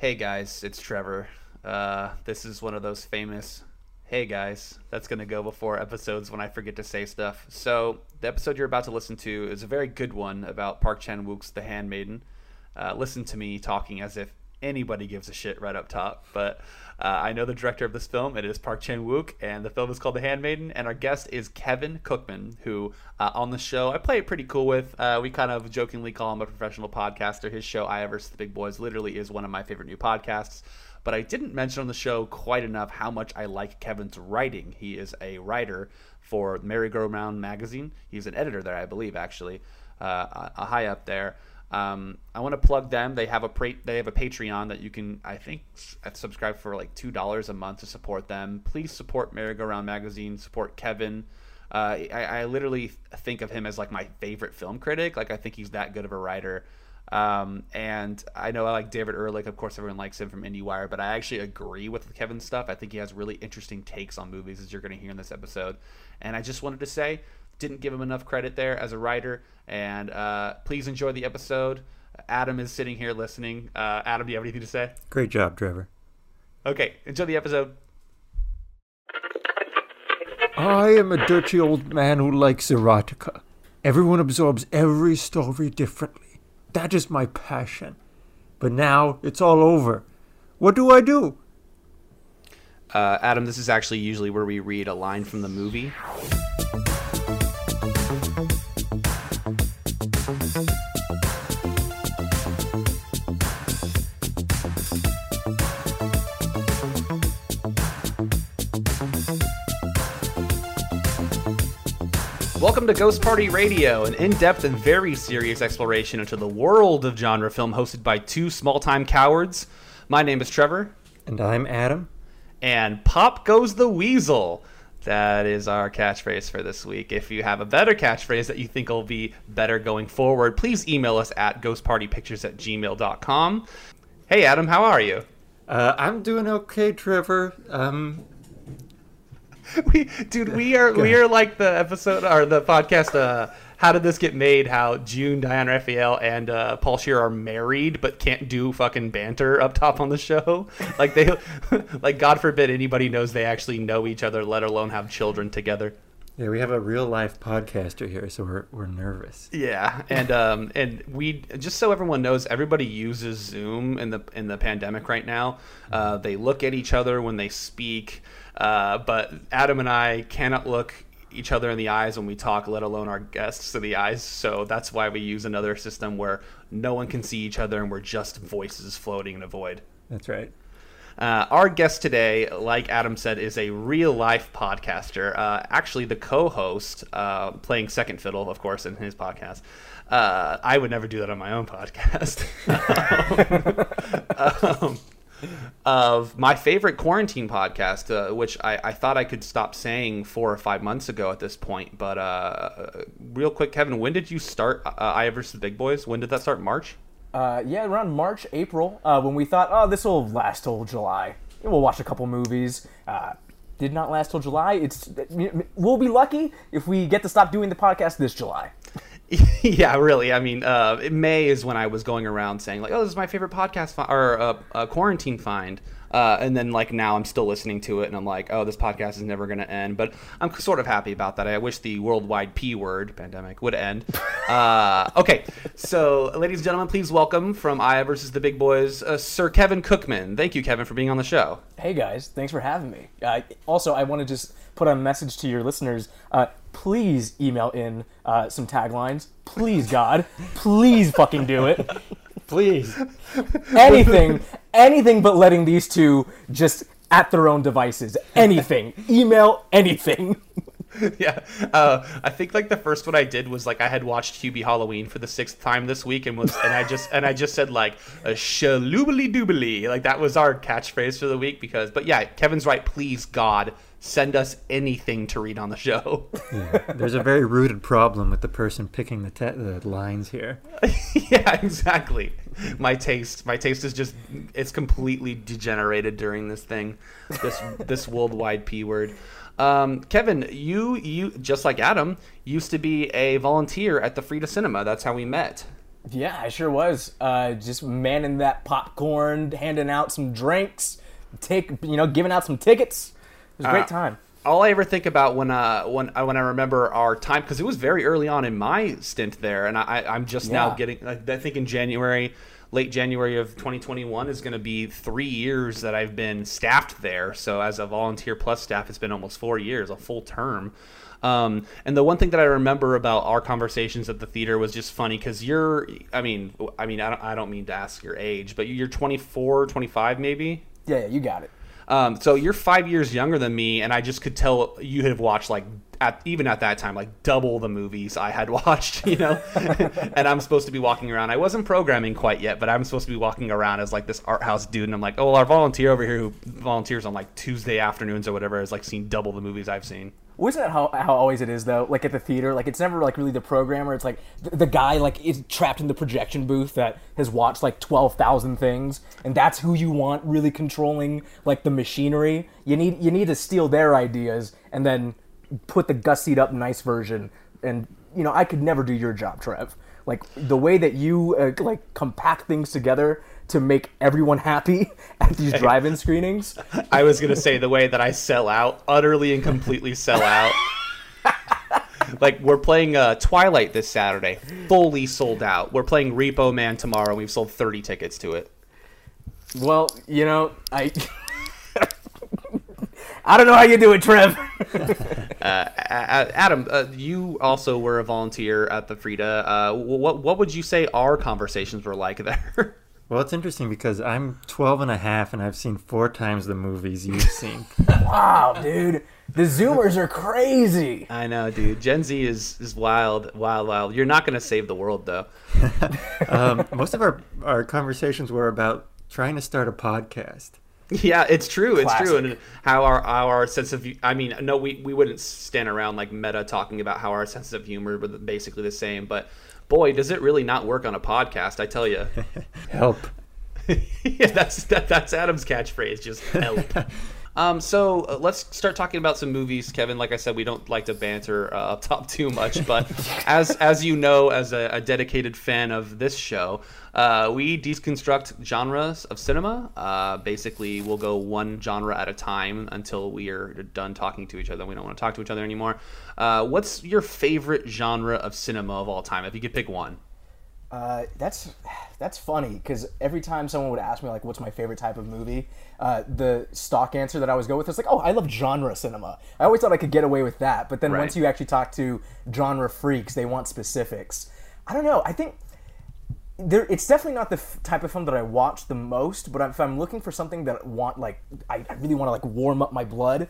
Hey guys, it's Trevor. Uh, this is one of those famous hey guys that's going to go before episodes when I forget to say stuff. So, the episode you're about to listen to is a very good one about Park Chan Wook's The Handmaiden. Uh, listen to me talking as if anybody gives a shit right up top. But uh, I know the director of this film. It is Park Chan Wook, and the film is called The Handmaiden. And our guest is Kevin Cookman, who uh, on the show I play it pretty cool with. Uh, we kind of jokingly call him a professional podcaster. His show, I vs. the Big Boys, literally is one of my favorite new podcasts. But I didn't mention on the show quite enough how much I like Kevin's writing. He is a writer for Merry-Go-Round magazine. He's an editor there, I believe, actually, uh, a high up there. Um, I want to plug them. They have a pra- they have a Patreon that you can I think subscribe for like two dollars a month to support them. Please support Merry-Go-Round magazine. Support Kevin. Uh, I, I, literally think of him as like my favorite film critic. Like I think he's that good of a writer. Um, and I know I like David Ehrlich. Of course, everyone likes him from IndieWire, but I actually agree with Kevin's stuff. I think he has really interesting takes on movies, as you're going to hear in this episode. And I just wanted to say, didn't give him enough credit there as a writer. And uh, please enjoy the episode. Adam is sitting here listening. Uh, Adam, do you have anything to say? Great job, Trevor. Okay, enjoy the episode. I am a dirty old man who likes erotica. Everyone absorbs every story differently. That is my passion. But now it's all over. What do I do? Uh, Adam, this is actually usually where we read a line from the movie. Welcome to Ghost Party Radio, an in depth and very serious exploration into the world of genre film hosted by two small time cowards. My name is Trevor. And I'm Adam. And Pop Goes the Weasel. That is our catchphrase for this week. If you have a better catchphrase that you think will be better going forward, please email us at ghostpartypictures at gmail.com. Hey, Adam, how are you? Uh, I'm doing okay, Trevor. Um, we dude we are we are like the episode or the podcast uh how did this get made how june diane raphael and uh, paul scheer are married but can't do fucking banter up top on the show like they like god forbid anybody knows they actually know each other let alone have children together yeah, we have a real life podcaster here, so we're, we're nervous. Yeah, and um and we just so everyone knows, everybody uses Zoom in the in the pandemic right now. Uh, they look at each other when they speak. Uh, but Adam and I cannot look each other in the eyes when we talk, let alone our guests in the eyes. So that's why we use another system where no one can see each other and we're just voices floating in a void. That's right. Uh, our guest today, like Adam said, is a real life podcaster. Uh, actually, the co host, uh, playing second fiddle, of course, in his podcast. Uh, I would never do that on my own podcast. um, of my favorite quarantine podcast, uh, which I, I, thought I could stop saying four or five months ago at this point. But uh, real quick, Kevin, when did you start uh, I versus the Big Boys? When did that start? March? Uh, yeah, around March, April, uh, when we thought, oh, this will last till July. We'll watch a couple movies. Uh, did not last till July. It's we'll be lucky if we get to stop doing the podcast this July. yeah, really. I mean, uh, May is when I was going around saying like, "Oh, this is my favorite podcast fi- or uh, uh, quarantine find," uh, and then like now I'm still listening to it, and I'm like, "Oh, this podcast is never going to end." But I'm sort of happy about that. I wish the worldwide P word pandemic would end. Uh, okay, so ladies and gentlemen, please welcome from I versus the Big Boys, uh, Sir Kevin Cookman. Thank you, Kevin, for being on the show. Hey guys, thanks for having me. also, I want to just put a message to your listeners please email in uh, some taglines. Please, God, please fucking do it. Please. Anything, anything but letting these two just at their own devices. Anything. Email anything. yeah, uh, I think like the first one I did was like I had watched Hubie Halloween for the sixth time this week and was and I just and I just said like a shaloobly doobly like that was our catchphrase for the week because but yeah Kevin's right please God send us anything to read on the show. yeah, there's a very rooted problem with the person picking the, te- the lines here. yeah, exactly. My taste, my taste is just it's completely degenerated during this thing, this this worldwide p word. Um, Kevin, you you just like Adam used to be a volunteer at the Frida Cinema. That's how we met. Yeah, I sure was. Uh, just manning that popcorn, handing out some drinks, take you know, giving out some tickets. It was a great Uh, time. all I ever think about when uh when uh, when I remember our time because it was very early on in my stint there, and I I'm just now getting I I think in January, late January of 2021 is going to be three years that I've been staffed there. So as a volunteer plus staff, it's been almost four years, a full term. Um, and the one thing that I remember about our conversations at the theater was just funny because you're, I mean, I mean, I don't, I don't mean to ask your age, but you're 24, 25 maybe. Yeah, yeah, you got it. Um, so you're five years younger than me, and I just could tell you had watched like at even at that time like double the movies I had watched, you know. and I'm supposed to be walking around. I wasn't programming quite yet, but I'm supposed to be walking around as like this art house dude, and I'm like, oh, well, our volunteer over here who volunteers on like Tuesday afternoons or whatever has like seen double the movies I've seen. Wasn't that how, how always it is though? Like at the theater, like it's never like really the programmer. It's like the, the guy like is trapped in the projection booth that has watched like twelve thousand things, and that's who you want really controlling like the machinery. You need you need to steal their ideas and then put the gussied up nice version. And you know I could never do your job, Trev. Like the way that you uh, like compact things together to make everyone happy at these drive-in screenings. I was gonna say the way that I sell out, utterly and completely sell out. like we're playing uh, Twilight this Saturday, fully sold out. We're playing Repo Man tomorrow. We've sold 30 tickets to it. Well, you know, I I don't know how you do it, Trev. A- Adam, uh, you also were a volunteer at the Frida. Uh, what what would you say our conversations were like there? Well, it's interesting because I'm 12 and a half and I've seen four times the movies you've seen. wow, dude. The Zoomers are crazy. I know, dude. Gen Z is is wild, wild, wild. You're not gonna save the world though. um, most of our, our conversations were about trying to start a podcast. Yeah, it's true. It's true, and how our our sense of I mean, no, we we wouldn't stand around like meta talking about how our sense of humor were basically the same. But boy, does it really not work on a podcast? I tell you. Help. yeah, that's that, that's Adam's catchphrase. Just help. um, so uh, let's start talking about some movies, Kevin. Like I said, we don't like to banter uh, up top too much, but as as you know, as a, a dedicated fan of this show, uh, we deconstruct genres of cinema. Uh, basically, we'll go one genre at a time until we are done talking to each other. We don't want to talk to each other anymore. Uh, what's your favorite genre of cinema of all time? If you could pick one. Uh, that's that's funny because every time someone would ask me like, "What's my favorite type of movie?" Uh, the stock answer that I always go with was like, "Oh, I love genre cinema." I always thought I could get away with that, but then Right. once you actually talk to genre freaks, they want specifics. I don't know. I think there it's definitely not the f- type of film that I watch the most, but if I'm looking for something that I want like I, I really want to like warm up my blood.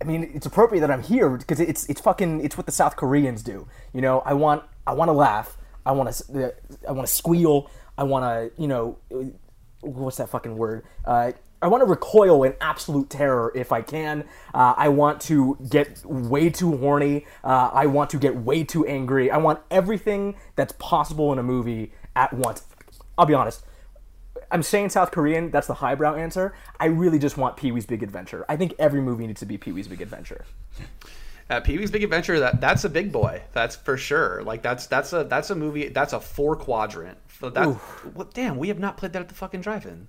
I mean, it's appropriate that I'm here because it's it's fucking it's what the South Koreans do. You know, I want I want to laugh. I want to I want to squeal. I want to you know what's that fucking word? Uh, I want to recoil in absolute terror if I can. Uh, I want to get way too horny. Uh, I want to get way too angry. I want everything that's possible in a movie at once. I'll be honest. I'm saying South Korean. That's the highbrow answer. I really just want Pee Wee's Big Adventure. I think every movie needs to be Pee Wee's Big Adventure. Uh, Pee Wee's Big Adventure. That that's a big boy. That's for sure. Like that's that's a that's a movie. That's a four quadrant. So that. What? Damn, we have not played that at the fucking drive-in.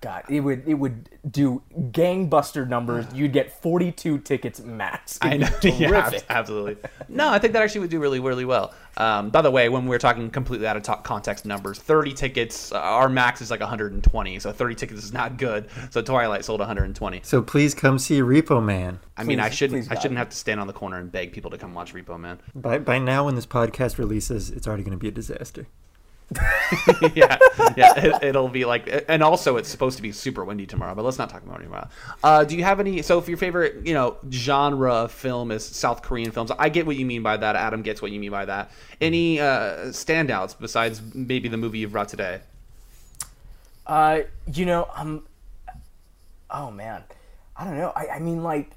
God, it would it would do gangbuster numbers. You'd get 42 tickets max. I know. yeah, absolutely. No, I think that actually would do really, really well. Um, by the way, when we're talking completely out of to- context numbers, 30 tickets, uh, our max is like 120. So 30 tickets is not good. So Twilight sold 120. So please come see Repo Man. I mean, I shouldn't, I shouldn't have to stand on the corner and beg people to come watch Repo Man. By, by now, when this podcast releases, it's already going to be a disaster. yeah, yeah. It, it'll be like, and also it's supposed to be super windy tomorrow. But let's not talk about it tomorrow. Uh, do you have any? So, if your favorite, you know, genre of film is South Korean films, I get what you mean by that. Adam gets what you mean by that. Any uh, standouts besides maybe the movie you've brought today? Uh, you know, um, oh man, I don't know. I, I mean, like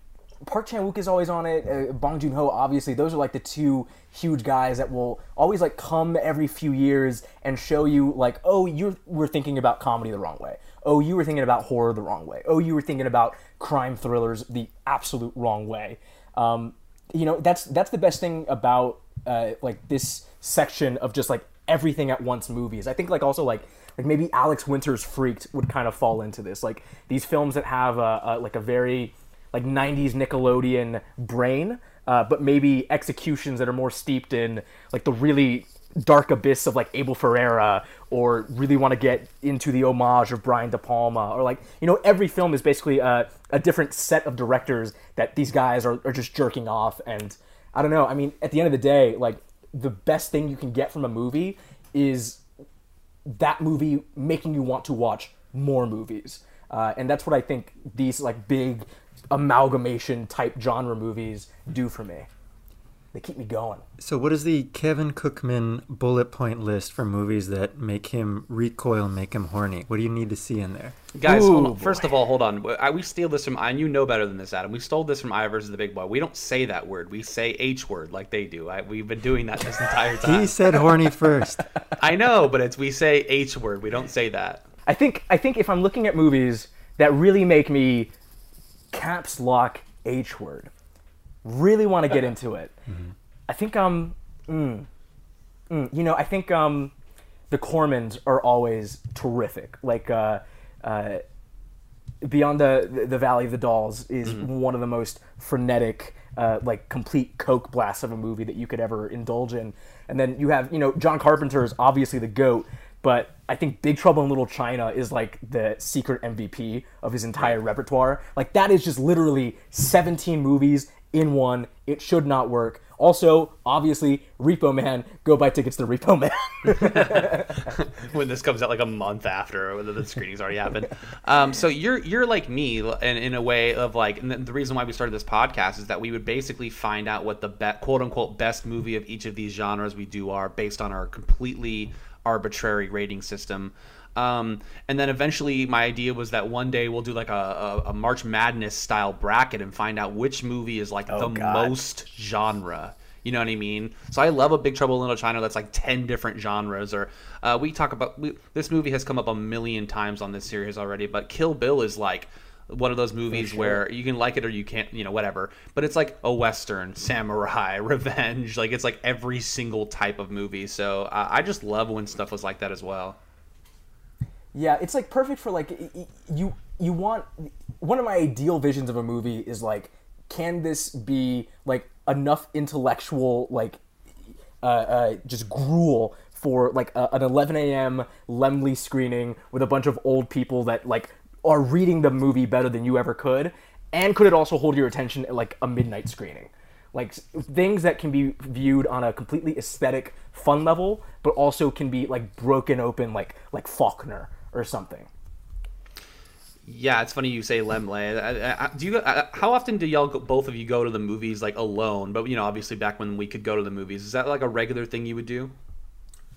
Park Chan Wook is always on it. Uh, Bong Joon Ho, obviously, those are like the two huge guys that will always like come every few years and show you like, oh, you were thinking about comedy the wrong way. Oh, you were thinking about horror the wrong way. Oh, you were thinking about crime thrillers the absolute wrong way. Um, you know, that's that's the best thing about uh, like this section of just like everything at once movies. I think like also like like maybe Alex Winter's Freaked would kind of fall into this. Like these films that have a, a like a very like 90s Nickelodeon brain, uh, but maybe executions that are more steeped in like the really dark abyss of like Abel Ferrara or really want to get into the homage of Brian De Palma or like you know every film is basically a, a different set of directors that these guys are, are just jerking off. And I don't know I mean at the end of the day like the best thing you can get from a movie is that movie making you want to watch more movies. Uh, and that's what I think these like big amalgamation type genre movies do for me they keep me going. So, what is the Kevin Cookman bullet point list for movies that make him recoil, make him horny? What do you need to see in there? Guys, hold Ooh, on. first of all, hold on. I, we steal this from, I. you know better than this, Adam. We stole this from I versus the Big Boy. We don't say that word. We say H word like they do. I, we've been doing that this entire time. He said horny first. I know, but it's we say H word. We don't say that. I think I think if I'm looking at movies that really make me caps lock H word, really want to get into it, I think um, mm, mm, you know, I think um, the Cormans are always terrific. Like uh, uh, Beyond the the Valley of the Dolls is one of the most frenetic. Uh, like complete coke blast of a movie that you could ever indulge in, and then you have you know John Carpenter is obviously the goat, but I think Big Trouble in Little China is like the secret MVP of his entire repertoire. Like that is just literally 17 movies in one. It should not work. Also, obviously, Repo Man. Go buy tickets to Repo Man. when this comes out like a month after the, the screenings already happened. Um, so you're you're like me in, in a way of like, and the, the reason why we started this podcast is that we would basically find out what the be- quote unquote best movie of each of these genres we do are based on our completely arbitrary rating system. Um, and then eventually, my idea was that one day we'll do like a, a, a March Madness style bracket and find out which movie is like the God. most genre. You know what I mean? So I love a Big Trouble in Little China that's like ten different genres. Or uh, we talk about we, this movie has come up a million times on this series already, but Kill Bill is like one of those movies where you can like it or you can't, you know, whatever. But it's like a western, samurai, revenge. Like it's like every single type of movie. So uh, I just love when stuff was like that as well. Yeah, it's like perfect for like you you want one of my ideal visions of a movie is like can this be like enough intellectual like uh, uh, just gruel for like a, an 11 a.m. Laemmle screening with a bunch of old people that like are reading the movie better than you ever could, and could it also hold your attention at like a midnight screening? Like things that can be viewed on a completely aesthetic, fun level, but also can be like broken open, like like Faulkner or something. Yeah, it's funny you say Laemmle. Do you? How often do y'all, go, both of you, go to the movies like alone? But you know, obviously back when we could go to the movies, is that like a regular thing you would do?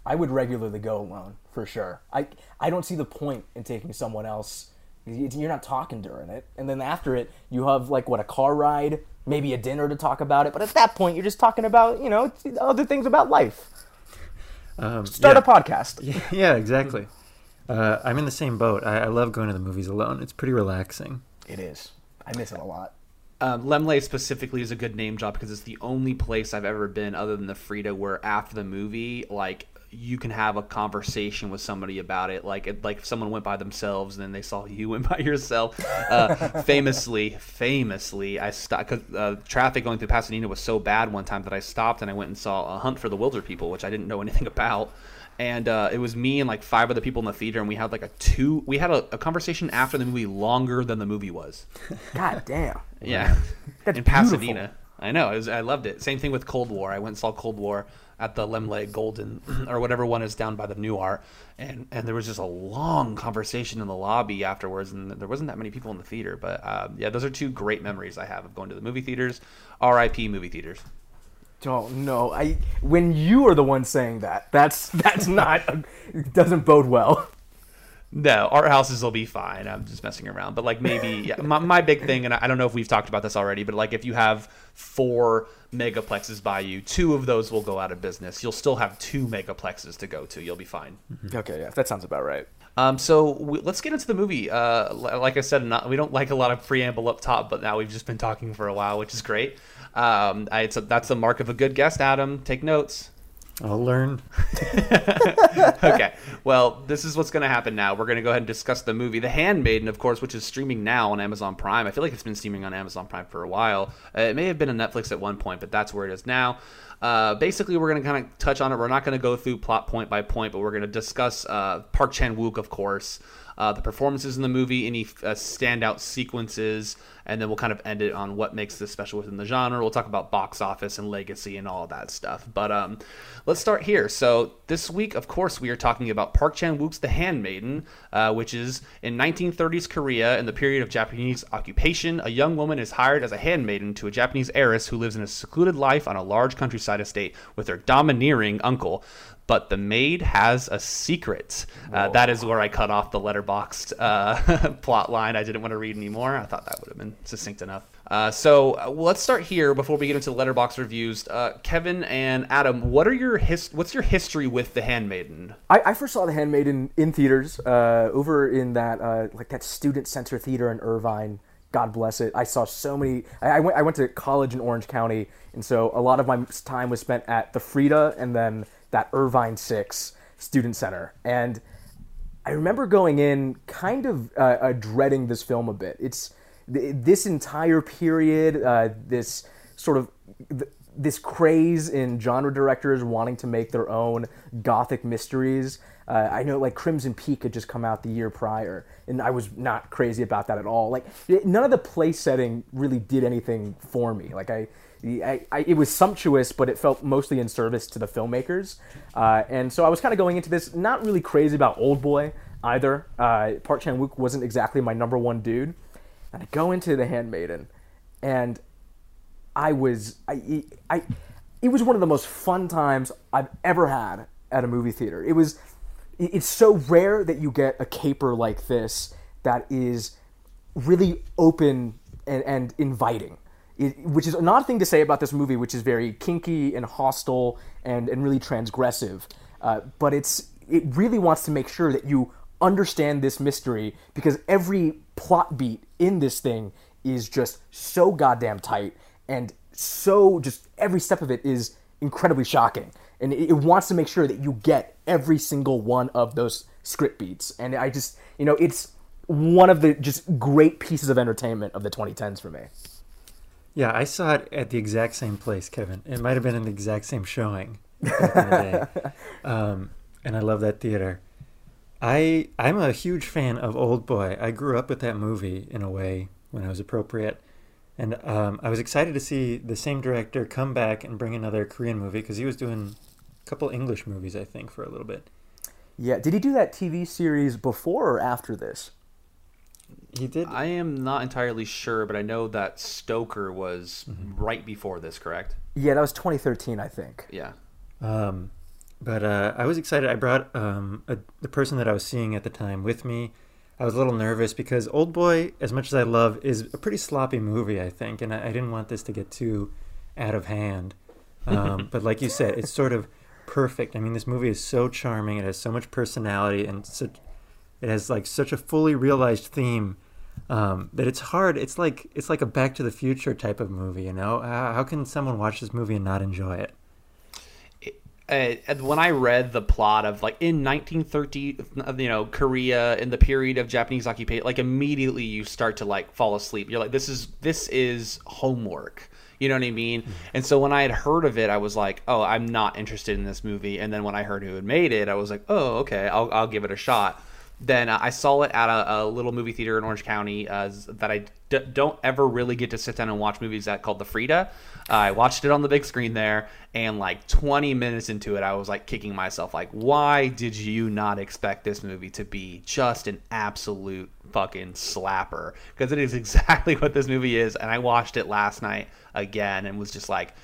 I would regularly go alone for sure. I I don't see the point in taking someone else. You- You're not talking during it, and then after it, you have like what a car ride, maybe a dinner to talk about it. But at that point, you're just talking about you know other things about life. Um, Start yeah. a podcast. Yeah, exactly. Uh, I'm in the same boat. I, I love going to the movies alone. It's pretty relaxing. It is. I miss it a lot. Um, Laemmle specifically is a good name drop because it's the only place I've ever been other than the Frida where after the movie, like you can have a conversation with somebody about it. Like it, like if someone went by themselves and then they saw you went by yourself. Uh, famously, famously, I stopped because uh, traffic going through Pasadena was so bad one time that I stopped and I went and saw a Hunt for the Wilderpeople, which I didn't know anything about. And uh, it was me and like five other people in the theater, and we had like a two. We had a, a conversation after the movie longer than the movie was. God damn. Yeah, That's in Pasadena. I know. Was, I loved it. Same thing with Cold War. I went and saw Cold War at the Laemmle Golden or whatever one is down by the Nuart, and and there was just a long conversation in the lobby afterwards, and there wasn't that many people in the theater. But um, yeah, those are two great memories I have of going to the movie theaters. R.I.P. movie theaters. Oh no! I when you are the one saying that, that's that's not doesn't bode well. No, art houses will be fine. I'm just messing around. But like maybe yeah, my, my big thing, and I I don't know if we've talked about this already, but like if you have four megaplexes by you, two of those will go out of business. You'll still have two megaplexes to go to. You'll be fine. Okay, yeah, that sounds about right. Um, so we, let's get into the movie. Uh, like I said, not, we don't like a lot of preamble up top, but now we've just been talking for a while, which is great. Um, I, it's a, that's the mark of a good guest. Adam, take notes. I'll learn. okay. Well, this is what's going to happen now. We're going to go ahead and discuss the movie The Handmaiden, of course, which is streaming now on Amazon Prime. I feel like it's been streaming on Amazon Prime for a while. Uh, it may have been on Netflix at one point, but that's where it is now. Uh, basically, we're going to kind of touch on it. We're not going to go through plot point by point, but we're going to discuss uh, Park Chan Wook, of course, uh, the performances in the movie, any uh, standout sequences, and then we'll kind of end it on what makes this special within the genre. We'll talk about box office and legacy and all that stuff. But um, let's start here. So this week, of course, we are talking about Park Chan Wook's The Handmaiden, uh, which is in 1930s Korea in the period of Japanese occupation. A young woman is hired as a handmaiden to a Japanese heiress who lives in a secluded life on a large countryside estate with her domineering uncle but the maid has a secret. Uh, that is where I cut off the Letterboxd uh, plot line. I didn't want to read anymore. I thought that would have been succinct enough. Uh, so uh, let's start here before we get into the Letterboxd reviews. Uh, Kevin and Adam, what are your his- What's your history with The Handmaiden? I, I first saw The Handmaiden in theaters uh, over in that uh, like that student center theater in Irvine. God bless it. I saw so many. I, I went. I went to college in Orange County, and so a lot of my time was spent at the Frida and then that Irvine Six Student Center. And I remember going in kind of uh, uh, dreading this film a bit. It's th- this entire period, uh, this sort of th- this craze in genre directors wanting to make their own gothic mysteries. Uh, I know like Crimson Peak had just come out the year prior, and I was not crazy about that at all. Like none of the place setting really did anything for me. Like I, I, I, it was sumptuous, but it felt mostly in service to the filmmakers. Uh, and so I was kind of going into this not really crazy about Old Boy either. Uh, Park Chan Wook wasn't exactly my number one dude. And I go into The Handmaiden, and I was I, I it was one of the most fun times I've ever had at a movie theater. It was it's so rare that you get a caper like this that is really open and, and inviting. It, which is an odd thing to say about this movie, which is very kinky and hostile and, and really transgressive. Uh, but it's it really wants to make sure that you understand this mystery because every plot beat in this thing is just so goddamn tight and so just every step of it is incredibly shocking. And it, it wants to make sure that you get every single one of those script beats. And i just you know it's one of the just great pieces of entertainment of the 2010s for me Yeah, I saw it at the exact same place, Kevin. It might have been in the exact same showing back in the day. Um, and I love that theater. I I'm a huge fan of Old Boy. I grew up with that movie in a way when I was appropriate, and um, I was excited to see the same director come back and bring another Korean movie because he was doing a couple English movies, I think, for a little bit. yeah did he do that tv series before or after this He did. I am not entirely sure, but I know that Stoker was right before this, correct? yeah that was 2013 i think Yeah. Um, but uh, I was excited. I brought um, a, the person that I was seeing at the time with me. I was a little nervous because Old Boy, as much as I love, is a pretty sloppy movie, I think, and I, I didn't want this to get too out of hand. Um, but like you said, it's sort of perfect. I mean, this movie is so charming. It has so much personality and such. It has like such a fully realized theme um, that it's hard. It's like it's like a Back to the Future type of movie. You know, how, how can someone watch this movie and not enjoy it? uh, when I read the plot of like in 1930, you know, Korea in the period of Japanese occupation, like immediately you start to like fall asleep. You're like, this is this is homework. You know what I mean? And so when I had heard of it, I was like, oh, I'm not interested in this movie. And then when I heard who had made it, I was like, oh, okay, I'll I'll give it a shot. Then uh, I saw it at a, a little movie theater in Orange County uh, that I d- don't ever really get to sit down and watch movies at called the Frida. Uh, I watched it on the big screen there, and like 20 minutes into it, I was like kicking myself, like, why did you not expect this movie to be just an absolute fucking slapper? Because it is exactly what this movie is, and I watched it last night again and was just like,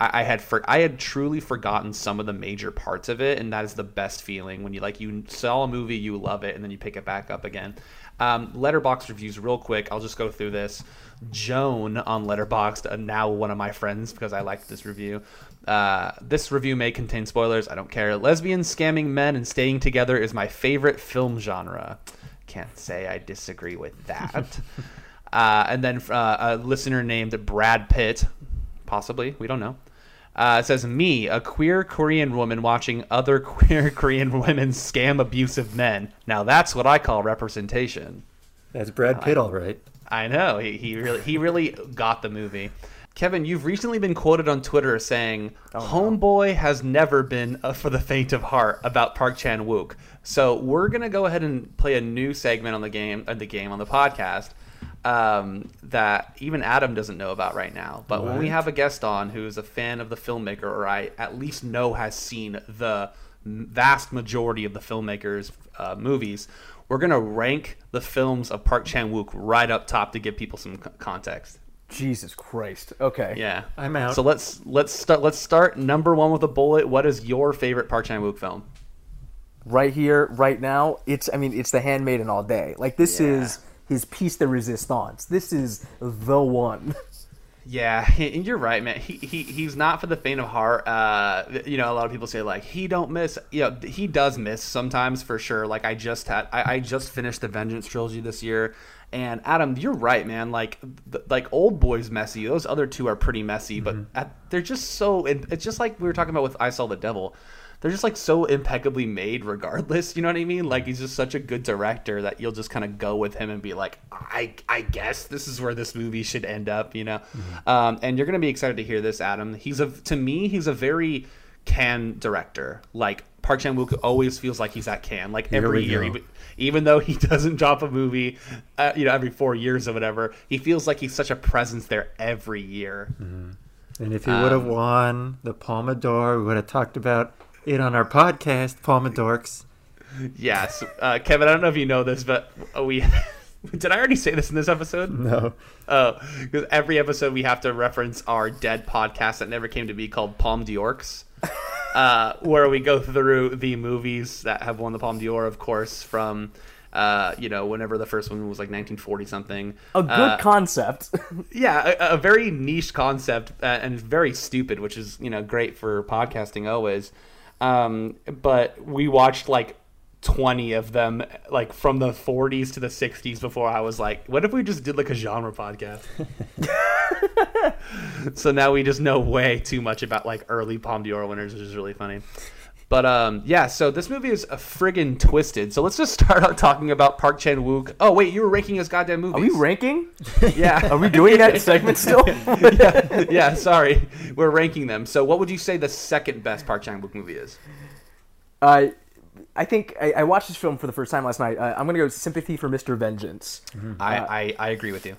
I, I had for, I had truly forgotten some of the major parts of it, and that is the best feeling when you like you saw a movie, you love it, and then you pick it back up again. Um, Letterboxd reviews, real quick. I'll just go through this. Joan on Letterboxd, uh, now one of my friends because I liked this review. Uh, this review may contain spoilers. I don't care. Lesbians scamming men and staying together is my favorite film genre. Can't say I disagree with that. uh, and then uh, a listener named Brad Pitt, possibly we don't know. Uh, it says me, a queer Korean woman watching other queer Korean women scam abusive men. Now that's what I call representation. That's Brad Pitt, all right. I know he, he really he really got the movie. Kevin, you've recently been quoted on Twitter saying, "Homeboy has never been for the faint of heart" about Park Chan Wook. So we're gonna go ahead and play a new segment on the game, uh, the game on the podcast um, that even Adam doesn't know about right now. But when we have a guest on who is a fan of the filmmaker, or I at least know has seen the vast majority of the filmmaker's uh, movies, we're gonna rank the films of Park Chan Wook right up top to give people some c- context. Jesus Christ. Okay. Yeah, I'm out. So let's let's start. Let's start number one with a bullet. What is your favorite Park Chan Wook film? right here, right now, it's I mean, it's the handmaiden all day. Like this Yeah. is his piece de resistance. This is the one. Yeah, and you're right, man. He, he he's not for the faint of heart. Uh, you know, a lot of people say like he don't miss. You know, he does miss sometimes for sure. Like I just had, I, I just finished the Vengeance trilogy this year, and Adam, you're right, man. Like th- like Old Boy's messy. Those other two are pretty messy, but at, they're just so. It, it's just like we were talking about with I Saw the Devil. They're just like so impeccably made, regardless. You know what I mean? Like he's just such a good director that you'll just kind of go with him and be like, I, I guess this is where this movie should end up. You know, um, and you're gonna be excited to hear this, Adam. He's a to me, he's a very Cannes director. Like Park Chan Wook always feels like he's at Cannes. Like Here every year, even, even though he doesn't drop a movie, uh, you know, every four years or whatever, he feels like he's such a presence there every year. And if he would have Um, won the Palme d'Or, we would have talked about it on our podcast, Palme d'Orcs. Yes, uh, Kevin. I don't know if you know this, but we did. I already say this in this episode. No. Oh, because every episode we have to reference our dead podcast that never came to be called Palme d'Orcs, uh, where we go through the movies that have won the Palme d'Or, of course, from uh, you know whenever the first one was like 1940 something. A good Uh, concept. yeah, a, a very niche concept uh, and very stupid, which is you know great for podcasting always. Um, but we watched like 20 of them like from the 40s to the 60s before I was like, what if we just did like a genre podcast? so now we just know way too much about like early Palme d'Or winners, which is really funny. But um, yeah, so this movie is a friggin' twisted. So let's just start out talking about Park Chan Wook. Oh wait, you were ranking his goddamn movies. Are we ranking? Yeah. Are we doing that segment still? yeah, yeah, sorry. We're ranking them. So, what would you say the second best Park Chan Wook movie is? Uh, I think I, I watched this film for the first time last night. Uh, I'm gonna go Sympathy for Mr. Vengeance. I, I, I agree with you.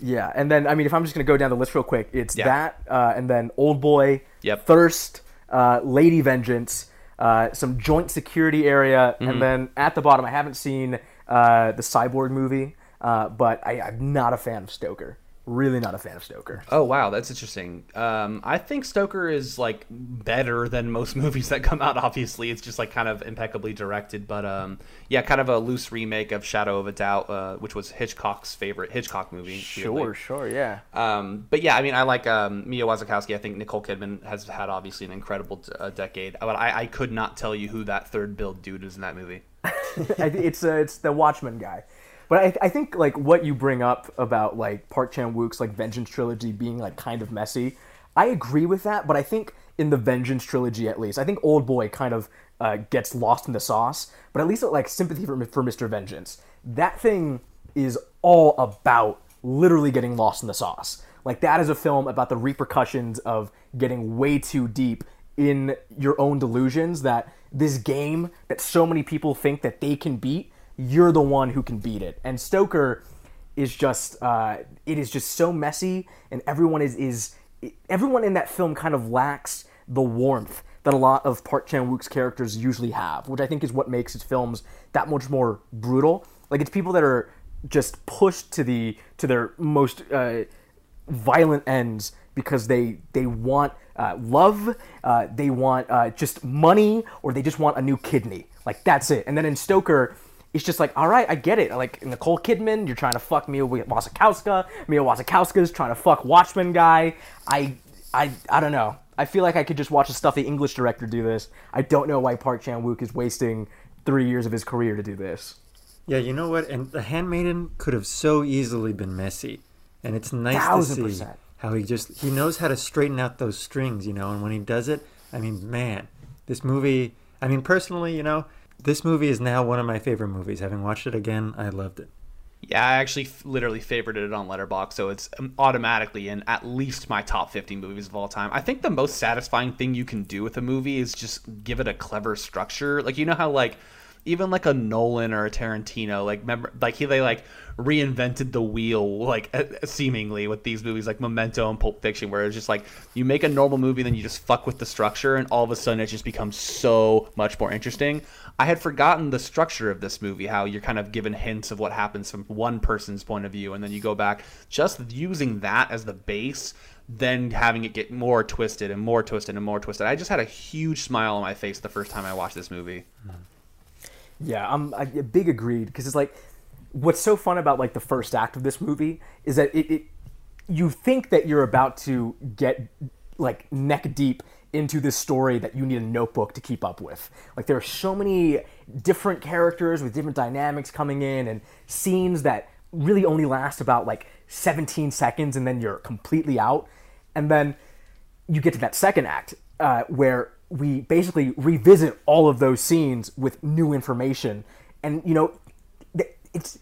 Yeah, and then I mean, if I'm just gonna go down the list real quick, it's Yeah. that, uh, and then Old Boy, Yep. Thirst, uh, Lady Vengeance, uh, some Joint Security Area, Mm-hmm. and then at the bottom, I haven't seen uh, the Cyborg movie, uh, but I, I'm not a fan of Stoker. Really not a fan of Stoker. Oh wow, that's interesting. Um, I think Stoker is like better than most movies that come out. Obviously, it's just like kind of impeccably directed, but um, yeah, kind of a loose remake of Shadow of a Doubt, uh, which was Hitchcock's favorite Hitchcock movie. weirdly. Sure, sure, yeah. Um, but yeah, I mean, I like um, Mia Wasikowska. I think Nicole Kidman has had obviously an incredible uh, decade. But I, I could not tell you who that third build dude is in that movie. It's uh, it's the Watchmen guy. But I, I think like what you bring up about like Park Chan Wook's like Vengeance trilogy being like kind of messy, I agree with that. But I think in the Vengeance trilogy at least, I think Old Boy kind of uh, gets lost in the sauce. But at least like Sympathy for, for Mr. Vengeance, that thing is all about literally getting lost in the sauce. Like that is a film about the repercussions of getting way too deep in your own delusions that this game that so many people think that they can beat, you're the one who can beat it. And Stoker is just uh, it is just so messy, and everyone is is everyone in that film kind of lacks the warmth that a lot of Park Chan Wook's characters usually have, which I think is what makes his films that much more brutal. Like it's people that are just pushed to the to their most uh, violent ends because they they want uh, love, uh, they want uh, just money, or they just want a new kidney. Like that's it. And then in Stoker, it's just like, all right, I get it. Like Nicole Kidman, you're trying to fuck Mia Wasikowska. Mia Wasikowska's trying to fuck Watchmen guy. I I I don't know. I feel like I could just watch a stuffy English director do this. I don't know why Park Chan Wook is wasting three years of his career to do this. Yeah, you know what? And The Handmaiden could have so easily been messy. And it's nice Thousand to see percent. how he just he knows how to straighten out those strings, you know. And when he does it, I mean, man, this movie. I mean, personally, you know, this movie is now one of my favorite movies. Having watched it again, I loved it. Yeah, I actually f- literally favorited it on Letterboxd, so it's um, automatically in at least my top 50 movies of all time. I think the most satisfying thing you can do with a movie is just give it a clever structure. Like you know how like even like a Nolan or a Tarantino, like remember, like he they like reinvented the wheel, like seemingly with these movies like Memento and Pulp Fiction, where it's just like you make a normal movie, then you just fuck with the structure, and all of a sudden it just becomes so much more interesting. I had forgotten the structure of this movie, how you're kind of given hints of what happens from one person's point of view, and then you go back just using that as the base then having it get more twisted and more twisted and more twisted. I just had a huge smile on my face the first time I watched this movie. Mm-hmm. Yeah, I'm a big agreed because it's like what's so fun about like the first act of this movie is that it, it you think that you're about to get like neck deep into this story that you need a notebook to keep up with. Like there are so many different characters with different dynamics coming in and scenes that really only last about like 17 seconds and then you're completely out. And then you get to that second act uh, where we basically revisit all of those scenes with new information. And you know, it's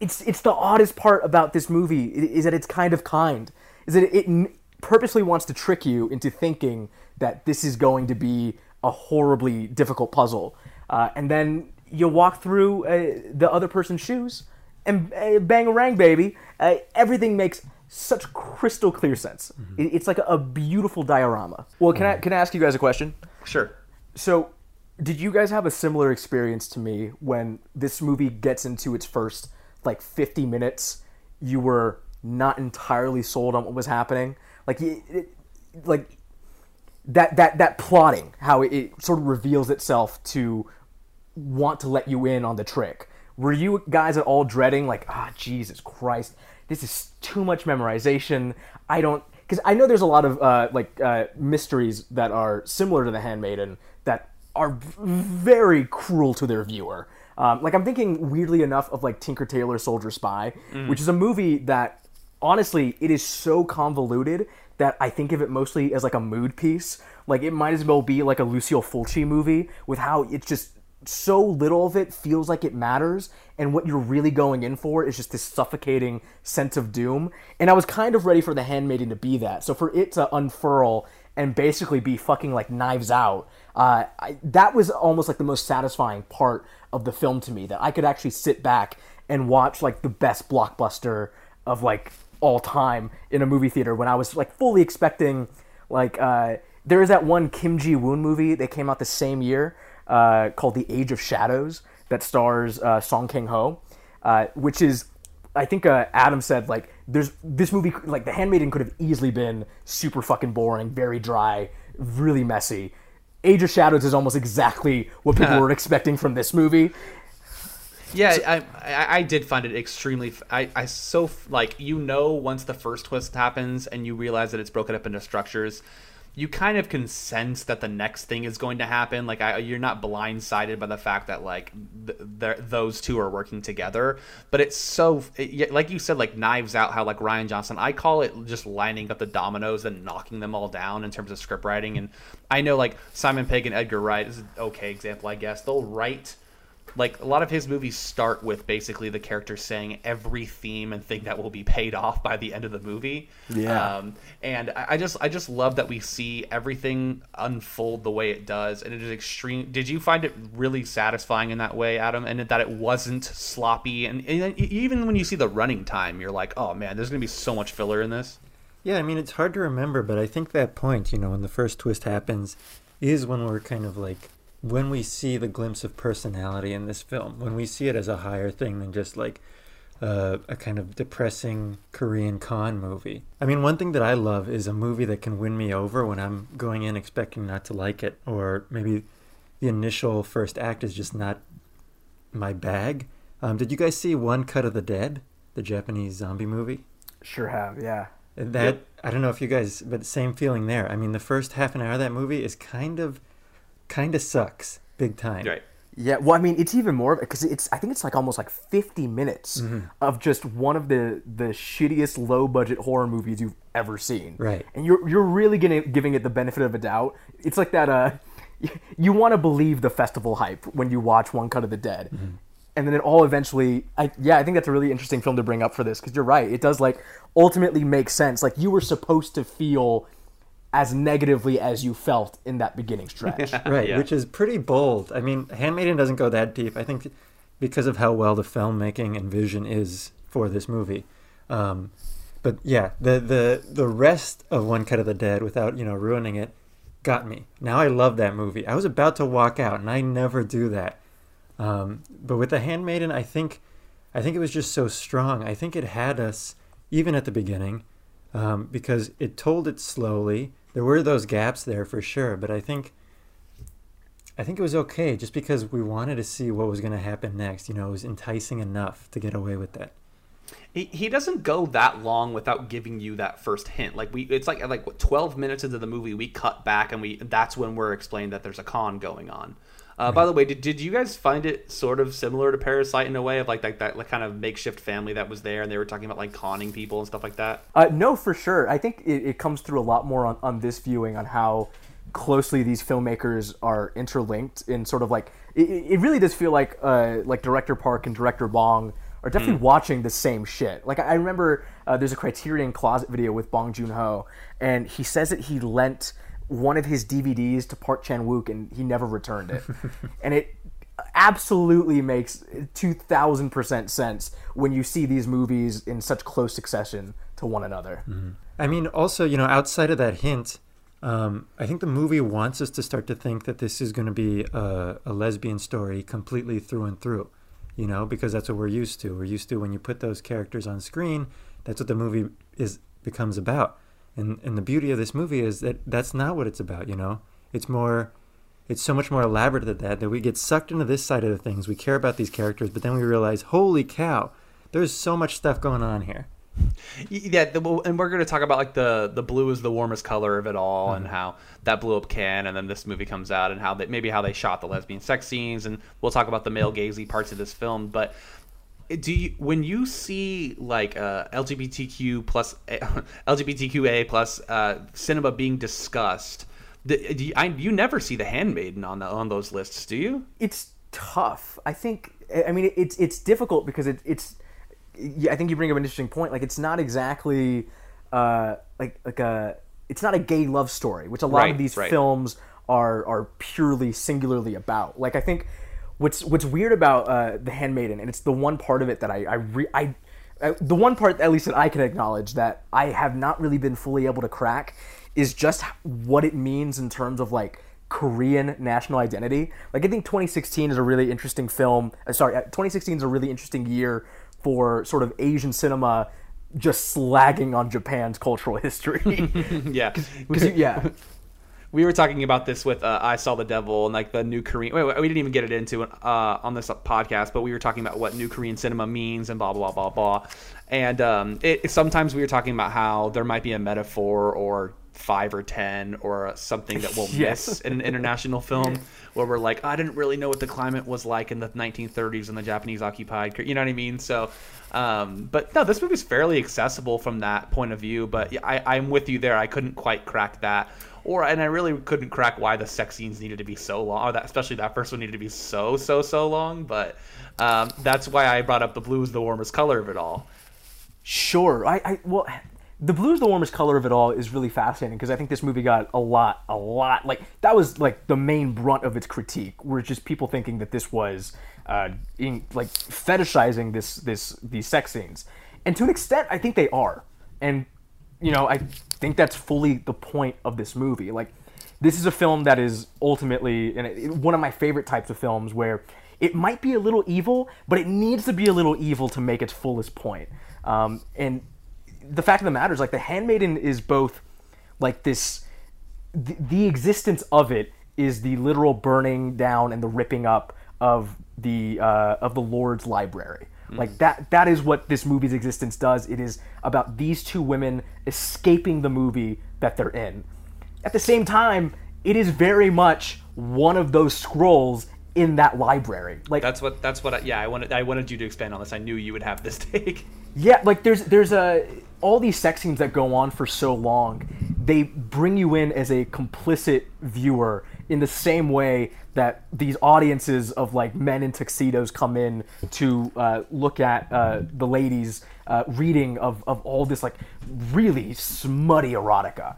it's it's the oddest part about this movie is that it's kind of kind. Is that it purposely wants to trick you into thinking that this is going to be a horribly difficult puzzle, uh, and then you walk through uh, the other person's shoes, and uh, bang a rang, baby, uh, everything makes such crystal clear sense. Mm-hmm. It's like a beautiful diorama. Well, can mm-hmm. I can I ask you guys a question? Sure. So, did you guys have a similar experience to me when this movie gets into its first like 50 minutes? You were not entirely sold on what was happening. Like, it, it, like that that that plotting, how it, it sort of reveals itself to want to let you in on the trick. Were you guys at all dreading like, ah, oh, Jesus Christ, this is too much memorization. I don't because I know there's a lot of uh, like uh, mysteries that are similar to The Handmaiden that are very cruel to their viewer. Um, like I'm thinking weirdly enough of like Tinker Tailor Soldier Spy, mm. which is a movie that honestly it is so convoluted that I think of it mostly as like a mood piece. Like it might as well be like a Lucio Fulci movie with how it's just so little of it feels like it matters and what you're really going in for is just this suffocating sense of doom and i was kind of ready for the handmaiden to be that so for it to unfurl and basically be fucking like knives out uh, I, that was almost like the most satisfying part of the film to me that i could actually sit back and watch like the best blockbuster of like all time in a movie theater when i was like fully expecting like uh, there is that one kim jee-woon movie that came out the same year uh, called The Age of Shadows that stars uh, Song Kang Ho, uh, which is I think uh, Adam said like there's this movie like The Handmaiden could have easily been super fucking boring, very dry, really messy. Age of Shadows is almost exactly what people were expecting from this movie. Yeah, so, I, I, I did find it extremely. I I so like you know once the first twist happens and you realize that it's broken up into structures you kind of can sense that the next thing is going to happen. Like I, you're not blindsided by the fact that like th- those two are working together. But it's so it, like you said, like Knives Out. How like Rian Johnson, I call it just lining up the dominoes and knocking them all down in terms of script writing. And I know like Simon Pegg and Edgar Wright is an okay example, I guess. They'll write like a lot of his movies start with basically the character saying every theme and thing that will be paid off by the end of the movie. Yeah. Um, and I, just I just love that we see everything unfold the way it does, and it is extreme. Did you find it really satisfying in that way, Adam? And that it wasn't sloppy, and, and even when you see the running time, you're like, oh man, there's gonna be so much filler in this. Yeah, I mean it's hard to remember, but I think that point, you know, when the first twist happens, is when we're kind of like when we see the glimpse of personality in this film, when we see it as a higher thing than just like uh, a kind of depressing Korean con movie. I mean, one thing that I love is a movie that can win me over when I'm going in expecting not to like it, or maybe the initial first act is just not my bag. Um, did you guys see One Cut of the Dead, the Japanese zombie movie? Sure have, yeah. That yep. I don't know if you guys, but same feeling there. I mean, the first half an hour of that movie is kind of kind of sucks big time. Right. Yeah, well, I mean, it's even more of a because it's. I think it's like almost like fifty minutes of just one of the the shittiest low budget horror movies you've ever seen. Right. and you're you're really gonna giving it the benefit of a doubt. It's like that. Uh, you want to believe the festival hype when you watch One Cut of the Dead, and then it all eventually. I yeah, I think that's a really interesting film to bring up for this because you're right. It does like ultimately make sense. Like you were supposed to feel as negatively as you felt in that beginning stretch. right Yeah. which is pretty bold. I mean handmaiden doesn't go that deep i think because of how well the filmmaking and vision is for this movie. Um, but yeah the, the the rest of one cut of the dead without you know ruining it got me. Now i love that movie. I was about to walk out and i never do that. Um, but with the handmaiden i think i think it was just so strong. I think it had us even at the beginning um, because it told it slowly there were those gaps there for sure but i think I think it was okay just because we wanted to see what was going to happen next. You know, it was enticing enough to get away with that. He, he doesn't go that long without giving you that first hint. Like we, it's like like twelve minutes into the movie, we cut back and we that's when we're explained that there's a con going on. Uh, By the way, did, did you guys find it sort of similar to Parasite in a way of like that, that like kind of makeshift family that was there and they were talking about like conning people and stuff like that? Uh, no, for sure. I think it, it comes through a lot more on, on this viewing on how closely these filmmakers are interlinked in sort of like it, it really does feel like uh, like director Park and director Bong are definitely watching the same shit. Like I I remember uh, there's a Criterion Closet video with Bong Joon Ho, and he says that he lent one of his DVDs to Park Chan Wook and he never returned it, and it absolutely makes 2000% sense when you see these movies in such close succession to one another. I mean, also, you know, outside of that hint, um, I think the movie wants us to start to think that this is going to be a, a lesbian story completely through and through, you know, because that's what we're used to. We're used to when you put those characters on screen, that's what the movie is becomes about. And and the beauty of this movie is that that's not what it's about, you know. It's more it's so much more elaborate than that that we get sucked into this side of the things. We care about these characters, but then we realize, holy cow, there's so much stuff going on here. Yeah, the, and we're going to talk about like the the blue is the warmest color of it all, and mm-hmm. how that blew up Cannes, and then this movie comes out, and how they maybe how they shot the lesbian sex scenes, and we'll talk about the male gazy parts of this film. But do you when you see like uh, LGBTQ plus LGBTQA plus uh, cinema being discussed? the- Do you, I, you never see the Handmaiden on the, on those lists, do you? It's tough. I think. I mean, it's it's difficult because it, it's. I think you bring up an interesting point. Like, it's not exactly uh, like like a. It's not a gay love story, which a lot Right, of these right. films are are purely singularly about. Like, I think what's what's weird about uh, the Handmaiden, and it's the one part of it that I I, re- I uh, the one part at least that I can acknowledge that I have not really been fully able to crack is just what it means in terms of like Korean national identity. Like I think 2016 is a really interesting film. Uh, sorry, uh, 2016 is a really interesting year for sort of Asian cinema just slagging on Japan's cultural history. Yeah, 'Cause you- yeah. We were talking about this with uh, I Saw the Devil and like the new Korean. Wait, we didn't even get it into uh, on this podcast, but we were talking about what new Korean cinema means and blah blah blah blah blah. And um, it, sometimes we were talking about how there might be a metaphor or five or ten or something that we'll Yes. miss in an international film where we're like, I didn't really know what the climate was like in the 1930s in the Japanese occupied. You know what I mean? So. Um, but no, this movie's fairly accessible from that point of view. But I, I'm with you there. I couldn't quite crack that or and I really couldn't crack why the sex scenes needed to be so long, or that especially that first one needed to be so so so long. But um, that's why I brought up the blue is the warmest color of it all. Sure. I, I well, the blue is the warmest color of it all is really fascinating because I think this movie got a lot, a lot. Like that was like the main brunt of its critique, were just people thinking that this was uh, in, like fetishizing this this these sex scenes, and to an extent, I think they are. And you know, I think that's fully the point of this movie. Like, this is a film that is ultimately and it, one of my favorite types of films where it might be a little evil, but it needs to be a little evil to make its fullest point. Um, and the fact of the matter is, like, The Handmaiden is both like this. The, the existence of it is the literal burning down and the ripping up of the uh, of the Lord's library. Mm. Like that that is what this movie's existence does. It is about these two women escaping the movie that they're in. At the same time, it is very much one of those scrolls in that library. Like That's what. That's what. I, yeah, I wanted. I wanted you to expand on this. I knew you would have this take. Yeah, like there's there's a all these sex scenes that go on for so long, they bring you in as a complicit viewer in the same way that these audiences of like men in tuxedos come in to uh, look at uh, the ladies uh, reading of, of all this like really smutty erotica.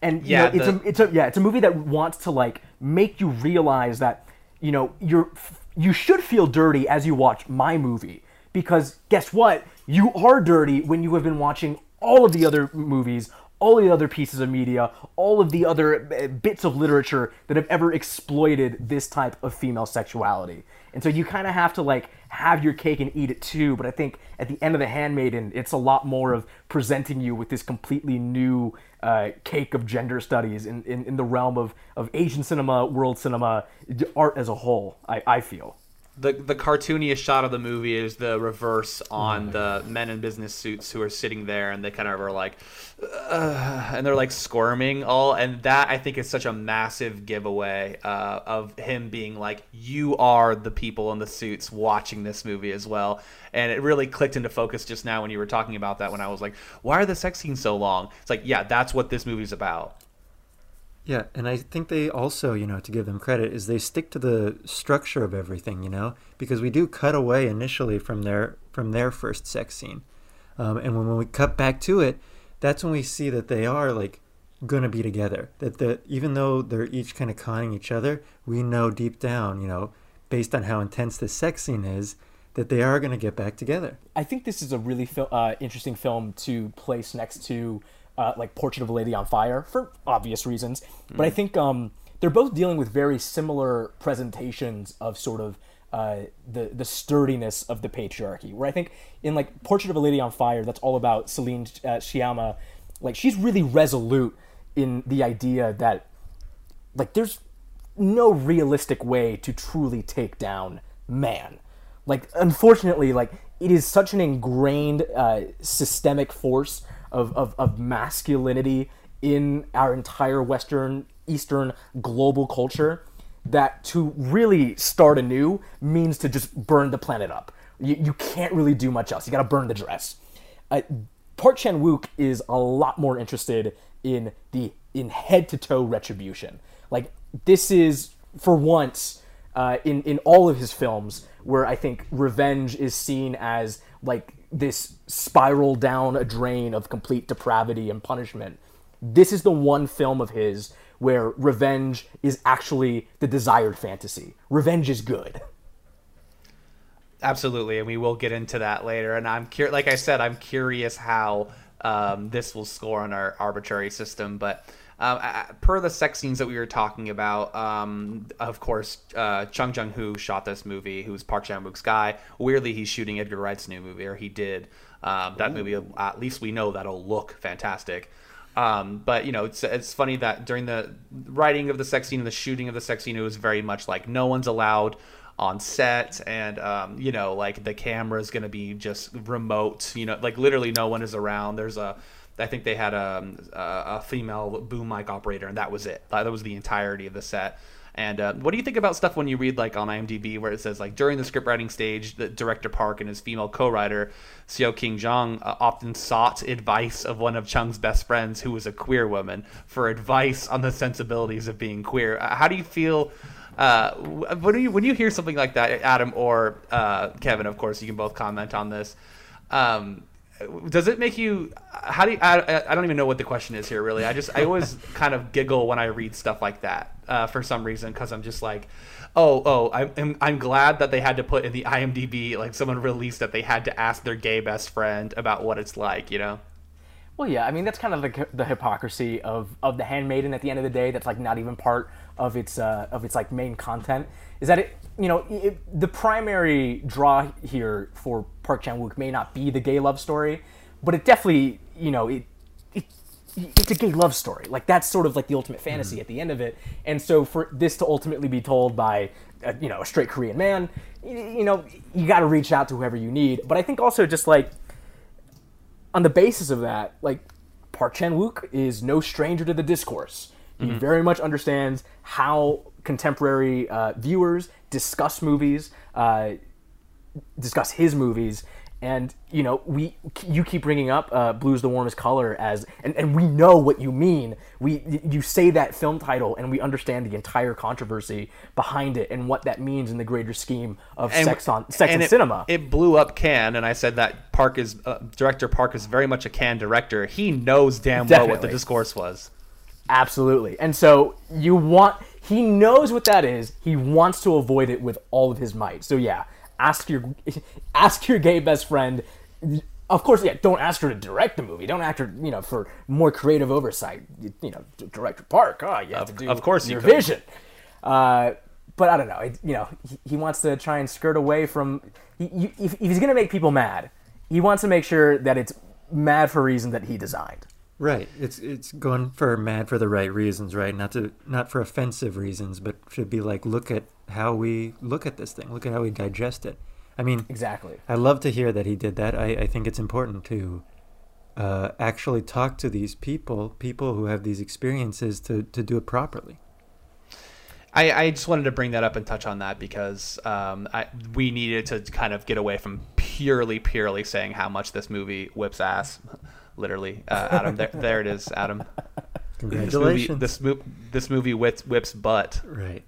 And you Yeah, know, it's the- a it's a yeah, it's a movie that wants to like make you realize that you know you're you should feel dirty as you watch my movie because guess what? You are dirty when you have been watching all of the other movies, all the other pieces of media, all of the other uh, bits of literature that have ever exploited this type of female sexuality. And so you kind of have to like have your cake and eat it too. But I think at the end of The Handmaiden, it's a lot more of presenting you with this completely new uh, cake of gender studies in, in, in the realm of, of Asian cinema, world cinema, art as a whole, I, I feel. The the cartooniest shot of the movie is the reverse on the men in business suits who are sitting there and they kind of are like and they're like squirming all and that i think is such a massive giveaway uh, of him being like you are the people in the suits watching this movie as well. And it really clicked into focus just now when you were talking about that when i was like why are the sex scenes so long? It's like yeah that's what this movie's about Yeah, and I think they also, you know, to give them credit, is they stick to the structure of everything, you know, because we do cut away initially from their from their first sex scene, um, and when, when we cut back to it, that's when we see that they are like gonna be together. That the even though they're each kind of conning each other, we know deep down, you know, based on how intense this sex scene is, that they are gonna get back together. I think this is a really fil- uh, interesting film to place next to uh, like Portrait of a Lady on Fire for obvious reasons. But I think um, they're both dealing with very similar presentations of sort of uh, the the sturdiness of the patriarchy. Where I think in like Portrait of a Lady on Fire, that's all about Celine uh, Sciamma. Like she's really resolute in the idea that like there's no realistic way to truly take down man like unfortunately like it is such an ingrained uh, systemic force of, of, of masculinity in our entire western eastern global culture that to really start anew means to just burn the planet up. You, you can't really do much else. You gotta burn the dress. Uh, Park Chan Wook is a lot more interested in the in head to toe retribution. Like this is for once uh, in in all of his films where I think revenge is seen as like this spiral down a drain of complete depravity and punishment. This is the one film of his where revenge is actually the desired fantasy. Revenge is good. Absolutely, and we will get into that later. And I'm cur- like I said, I'm curious how um, this will score on our arbitrary system. But um, per the sex scenes that we were talking about, um, of course, uh, Chung Chung-hoon shot this movie, who's Park Chan Wook's guy. Weirdly, he's shooting Edgar Wright's new movie, or he did. Um, that movie, at least we know that'll look fantastic. Um, but you know, it's it's funny that during the writing of the sex scene and the shooting of the sex scene, it was very much like no one's allowed on set, and um, you know, like the camera is going to be just remote. You know, like literally no one is around. There's a, I think they had a a, a female boom mic operator, and that was it. That was the entirety of the set. And uh, what do you think about stuff when you read like on IMDb where it says like during the script writing stage, the director Park and his female co-writer Seo-kyeong Jeong uh, often sought advice of one of Chung's best friends, who was a queer woman, for advice on the sensibilities of being queer. Uh, how do you feel? Uh, when you when you hear something like that, Adam or uh, Kevin, of course, you can both comment on this. Um, does it make you how do you I, I don't even know what the question is here really i just i always kind of giggle when i read stuff like that uh, for some reason because i'm just like oh oh I'm, I'm glad that they had to put in the imdb like someone released that they had to ask their gay best friend about what it's like you know Well, yeah, I mean that's kind of the, the hypocrisy of, of the Handmaiden. At the end of the day, that's like not even part of its uh, of its like main content. Is that it? You know, it, the primary draw here for Park Chan Wook may not be the gay love story, but it definitely, you know, it, it it's a gay love story. Like that's sort of like the ultimate fantasy at the end of it. And so for this to ultimately be told by, a, you know, a straight Korean man, you, you know, you got to reach out to whoever you need. But I think also just like on the basis of that, like Park Chan Wook is no stranger to the discourse. He very much understands how contemporary uh, viewers, discuss movies, uh, discuss his movies. And you know, we you keep bringing up uh, "Blue's the Warmest Color" as, and, and we know what you mean. We you say that film title, and we understand the entire controversy behind it and what that means in the greater scheme of And- sex on sex and it, cinema. It blew up Cannes and I said that Park is uh, director Park is very much a Cannes director. He knows damn well what the discourse was. Absolutely. And so you want he knows what that is. He wants to avoid it with all of his might. So yeah, ask your ask your gay best friend. Of course, yeah, don't ask her to direct the movie. Don't ask her, you know, for more creative oversight. You, you know, director Park. Oh, you have to do of course your could. vision. Uh, but I don't know. It, you know, he, he wants to try and skirt away from. He, he, if, if he's going to make people mad, he wants to make sure that it's mad for a reason that he designed. Right. It's it's going for mad for the right reasons, right? Not to not for offensive reasons, but should be like look at how we look at this thing. Look at how we digest it. I mean, Exactly. I love to hear that he did that. I, I think it's important to uh, actually talk to these people, people who have these experiences, to, to do it properly. I, I just wanted to bring that up and touch on that because um, I, we needed to kind of get away from purely, purely saying how much this movie whips ass. Literally, uh, Adam. There, there it is, Adam. This movie, Congratulations. this, mo- this movie whips, whips butt. right.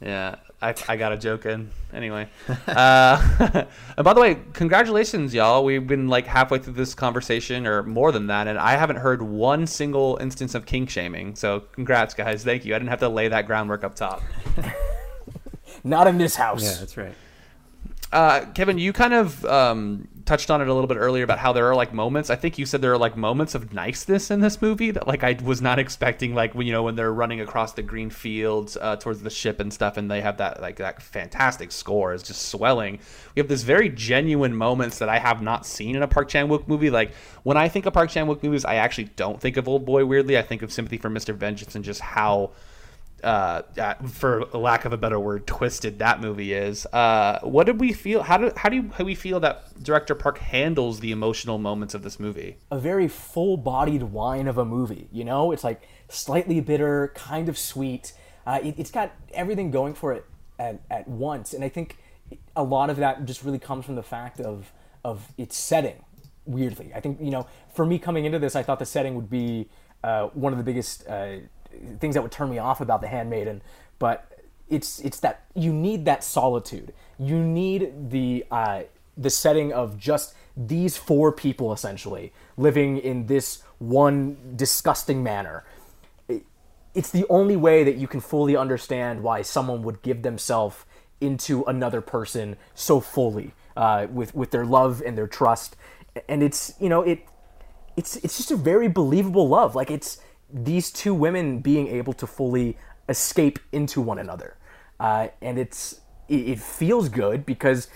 Yeah, I, I got a joke in. Anyway. Uh, and by the way, congratulations, y'all. We've been like halfway through this conversation or more than that, and I haven't heard one single instance of kink shaming. So congrats, guys. Thank you. I didn't have to lay that groundwork up top. Not in this house. Yeah, that's right. Uh, Kevin, you kind of um, touched on it a little bit earlier about how there are like moments. I think you said there are like moments of niceness in this movie that like I was not expecting. Like when you know when they're running across the green fields uh, towards the ship and stuff, and they have that like that fantastic score is just swelling. We have this very genuine moments that I have not seen in a Park Chan Wook movie. Like when I think of Park Chan Wook movies, I actually don't think of Old Boy. Weirdly, I think of Sympathy for Mr. Vengeance and just how uh, uh, for lack of a better word, twisted that movie is. Uh, what did we feel? How do how do you, how we feel that director Park handles the emotional moments of this movie? a very full-bodied wine of a movie. You know, it's like slightly bitter, kind of sweet. Uh, it, it's got everything going for it at, at once, and I think a lot of that just really comes from the fact of of its setting. Weirdly, I think you know, for me coming into this, I thought the setting would be uh, one of the biggest uh, things that would turn me off about The Handmaiden, but it's it's that you need that solitude. You need the uh, the setting of just these four people essentially living in this one disgusting manner. It's the only way that you can fully understand why someone would give themselves into another person so fully uh, with with their love and their trust, and it's you know it it's it's just a very believable love. Like it's these two women being able to fully escape into one another, uh, and it's it, it feels good because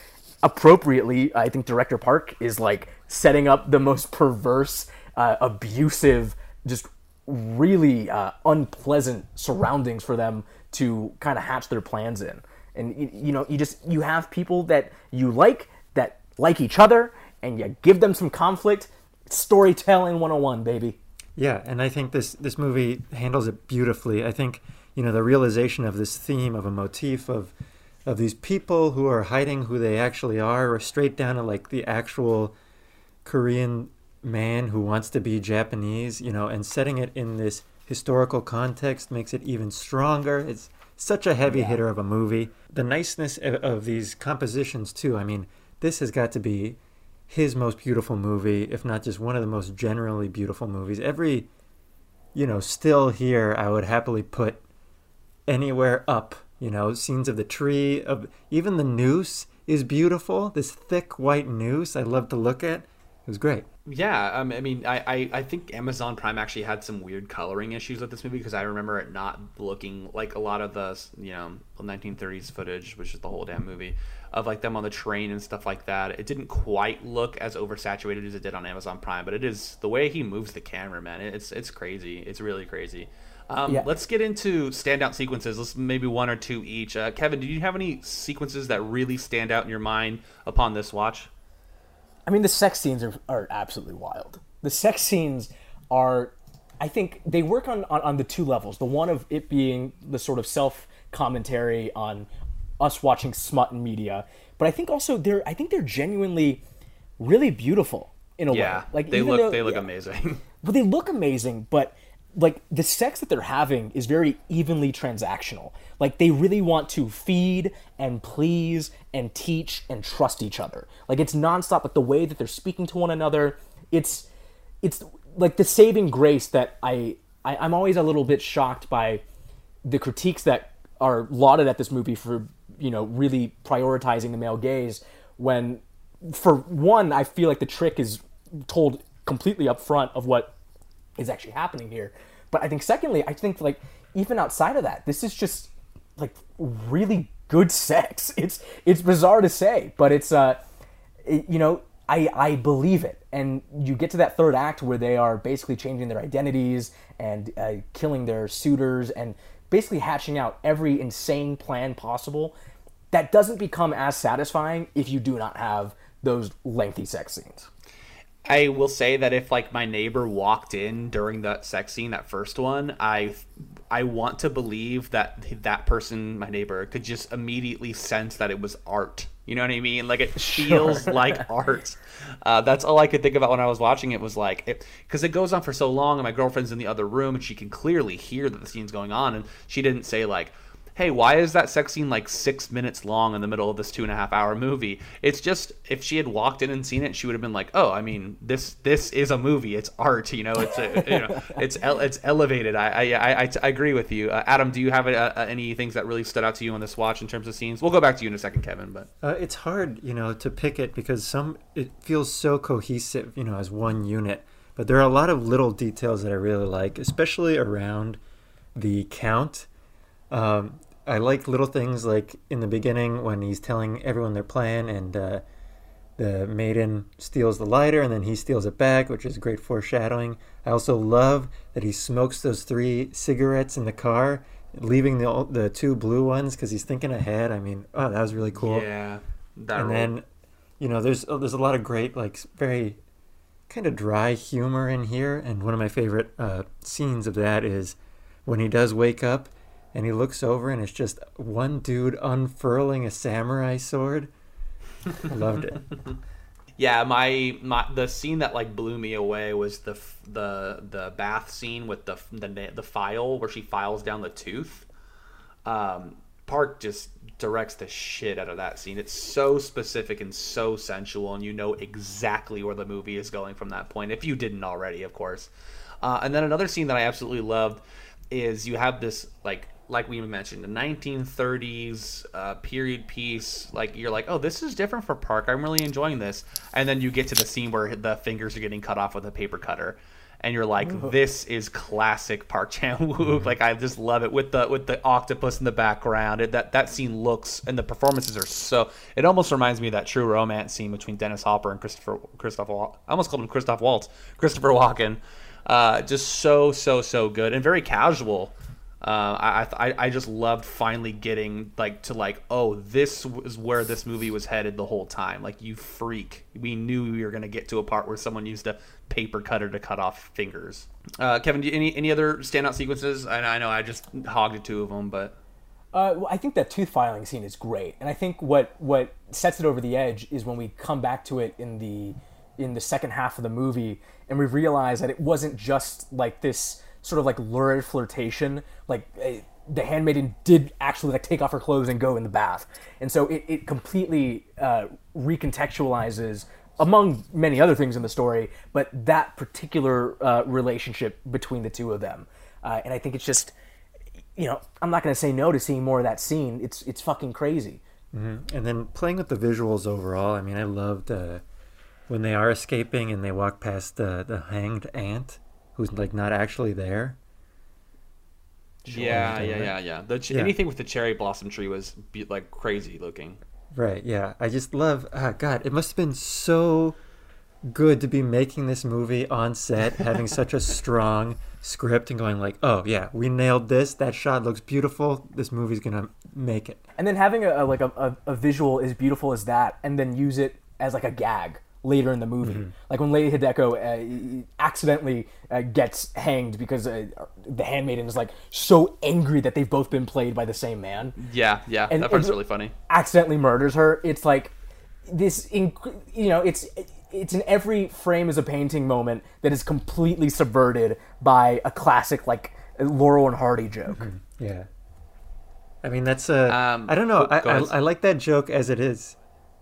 appropriately, I think director Park is like setting up the most perverse, uh, abusive, just really uh, unpleasant surroundings for them to kind of hatch their plans in. And you, you know, you just you have people that you like that like each other, and you give them some conflict. Storytelling 101, baby. Yeah, and I think this this movie handles it beautifully. I think you know the realization of this theme of a motif of of these people who are hiding who they actually are, or straight down to like the actual Korean man who wants to be Japanese, you know, and setting it in this historical context makes it even stronger. It's such a heavy hitter of a movie. The niceness of, of these compositions too. I mean, this has got to be his most beautiful movie, if not just one of the most generally beautiful movies. Every, you know, still here, I would happily put anywhere up. You know, scenes of the tree, of even the noose is beautiful. This thick white noose, I love to look at. It was great. Yeah, um, I mean, I, I, I think Amazon Prime actually had some weird coloring issues with this movie because I remember it not looking like a lot of the you know 1930s footage, which is the whole damn movie, of like them on the train and stuff like that. It didn't quite look as oversaturated as it did on Amazon Prime, but it is the way he moves the camera, man. It's it's crazy. It's really crazy. Um, Yeah. Let's get into standout sequences. Let's maybe one or two each. Uh, Kevin, did you have any sequences that really stand out in your mind upon this watch? I mean, the sex scenes are, are absolutely wild. The sex scenes are, I think, they work on, on, on the two levels. The one of it being the sort of self commentary on us watching smut and media. But I think also they're I think they're genuinely really beautiful in a Yeah, way. Like they look though- they look yeah. amazing. Well, they look amazing, but like the sex that they're having is very evenly transactional. Like they really want to feed and please and teach and trust each other. Like it's nonstop. Like the way that they're speaking to one another, it's it's like the saving grace that I, I I'm always a little bit shocked by the critiques that are lauded at this movie for you know really prioritizing the male gaze when for one i feel like the trick is told completely up front of what is actually happening here. But i think secondly i think like even outside of that this is just like really good sex. It's it's bizarre to say but it's uh it- you know I, I believe it. And you get to that third act where they are basically changing their identities and uh, killing their suitors and basically hatching out every insane plan possible that doesn't become as satisfying if you do not have those lengthy sex scenes I will say that if like my neighbor walked in during that sex scene, that first one, I I want to believe that that person, my neighbor, could just immediately sense that it was art. You know what I mean? Like it feels like art. Uh, that's all I could think about when I was watching it. Was like because it, goes on for so long, and my girlfriend's in the other room, and she can clearly hear that the scene's going on, and she didn't say like hey, why is that sex scene like six minutes long in the middle of this two and a half hour movie? It's just if she had walked in and seen it, she would have been like, oh, I mean, this this is a movie. It's art. You know, it's a, you know, it's ele- it's elevated. I I, I, I, I agree with you, uh, Adam. Do you have uh, uh, any things that really stood out to you on this watch in terms of scenes? We'll go back to you in a second, Kevin. But Uh, it's hard, you know, to pick it because some it feels so cohesive, you know, as one unit. But there are a lot of little details that I really like, especially around the count. Um, I like little things like in the beginning when he's telling everyone their plan and uh, the maiden steals the lighter and then he steals it back, which is great foreshadowing. I also love that he smokes those three cigarettes in the car, leaving the the two blue ones because he's thinking ahead. I mean, oh, that was really cool yeah, that and role- then you know there's oh, there's a lot of great like very kind of dry humor in here and one of my favorite uh, scenes of that is when he does wake up and he looks over and it's just one dude unfurling a samurai sword i loved it Yeah, my my the scene that like blew me away was the the the bath scene with the the the file where she files down the tooth. Um, Park just directs the shit out of that scene. It's so specific and so sensual, and you know exactly where the movie is going from that point. If you didn't already, of course. Uh, and then another scene that I absolutely loved is you have this like like we mentioned the 1930s uh, period piece like you're like oh this is different for park. I'm really enjoying this. And then you get to the scene where the fingers are getting cut off with a paper cutter and you're like this is classic park chan-wook. Like i just love it. With the with the octopus in the background it, that that scene looks and the performances are so it almost reminds me of that true romance scene between dennis hopper and christopher christopher i almost called him christoph waltz christopher walken. Uh, just so so so good and very casual uh, I, I I just loved finally getting like to like oh this was where this movie was headed the whole time. Like you freak. We knew we were gonna get to a part where someone used a paper cutter to cut off fingers. Uh, Kevin do you, any any other standout sequences? I, I know I just hogged two of them but Uh, well, I think that tooth filing scene is great, and I think what what sets it over the edge is when we come back to it in the in the second half of the movie, and we realize that it wasn't just like this sort of like lurid flirtation. Like eh, the handmaiden did actually like take off her clothes and go in the bath, and so it, it completely uh, recontextualizes among many other things in the story, but that particular uh, relationship between the two of them, uh, and I think it's just you know, I'm not going to say no to seeing more of that scene. It's it's fucking crazy. and then playing with the visuals overall i mean i loved uh, when they are escaping and they walk past the the hanged aunt who's like not actually there yeah Sure. yeah yeah yeah the ch- Yeah. anything with the cherry blossom tree was be- like crazy looking Right, yeah. I just love ah god, it must have been so good to be making this movie on set, having such a strong script and going like, "Oh, yeah, we nailed this. That shot looks beautiful. This movie's going to make it." And then having a, a like a, a, a visual as beautiful as that, and then use it as like a gag later in the movie. Like when Lady Hideko uh, accidentally uh, gets hanged because uh, the handmaiden is like so angry that they've both been played by the same man Yeah, yeah, And- that part's and- really funny. accidentally murders her. It's like this, inc- you know, it's it's in every frame is a painting moment that is completely subverted by a classic like Laurel and Hardy joke. Yeah. I mean, that's a. Um, I don't know. oh, I, I. I like that joke as it is.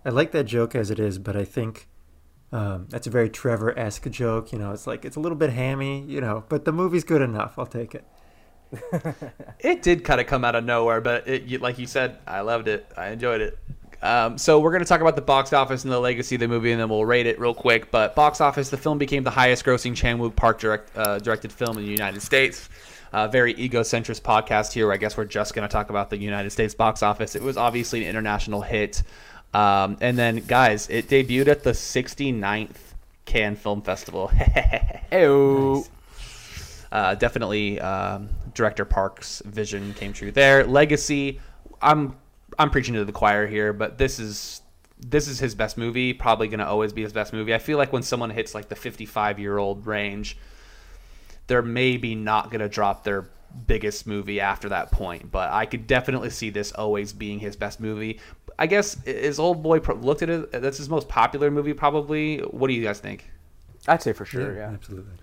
I like that joke as it is, but I think um, that's a very Trevor esque joke. You know, it's like, it's a little bit hammy, you know, but the movie's good enough. I'll take it. It did kind of come out of nowhere, but it, like you said, I loved it. I enjoyed it. Um, so we're going to talk about the box office and the legacy of the movie, and then we'll rate it real quick. But box office, the film became the highest-grossing Chan Wook Park direct, uh, directed film in the United States. Uh, very egocentric podcast here. I guess we're just going to talk about the United States box office. It was obviously an international hit, um, and then guys, it debuted at the 69th Cannes Film Festival. Ew. uh, definitely um, director Park's vision came true there. Legacy, I'm I'm preaching to the choir here, but this is this is his best movie. Probably going to always be his best movie. I feel like when someone hits like the 55 year old range, they're maybe not going to drop their biggest movie after that point. But I could definitely see this always being his best movie. I guess is Old Boy pro- looked at it. That's his most popular movie, probably. What do you guys think? I'd say for sure, yeah. Absolutely.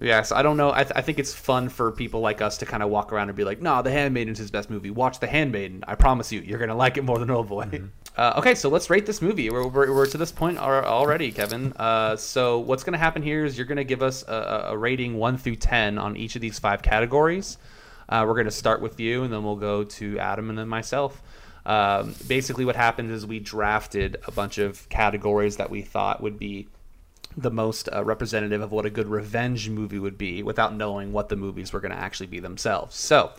Yes, I don't know. I, th- I think it's fun for people like us to kind of walk around and be like, "No, The Handmaiden's his best movie. Watch The Handmaiden. I promise you, you're gonna like it more than Old Boy." Uh, okay, so let's rate this movie. We're, we're, we're to this point already, Kevin. Uh, so what's gonna happen here is you're gonna give us a, a- a rating one through ten on each of these five categories. Uh, we're gonna start with you, and then we'll go to Adam, and then myself. Um, basically, what happened is we drafted a bunch of categories that we thought would be the most uh, representative of what a good revenge movie would be without knowing what the movies were going to actually be themselves. So,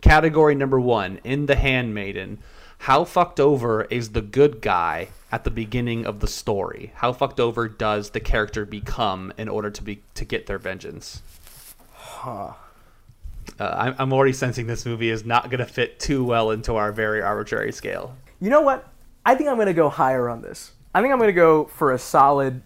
category number one in The Handmaiden, how fucked over is the good guy at the beginning of the story? How fucked over does the character become in order to be to get their vengeance? Uh, I'm, already sensing this movie is not going to fit too well into our very arbitrary scale. You know what? I think I'm gonna go higher on this. I think I'm gonna go for a solid,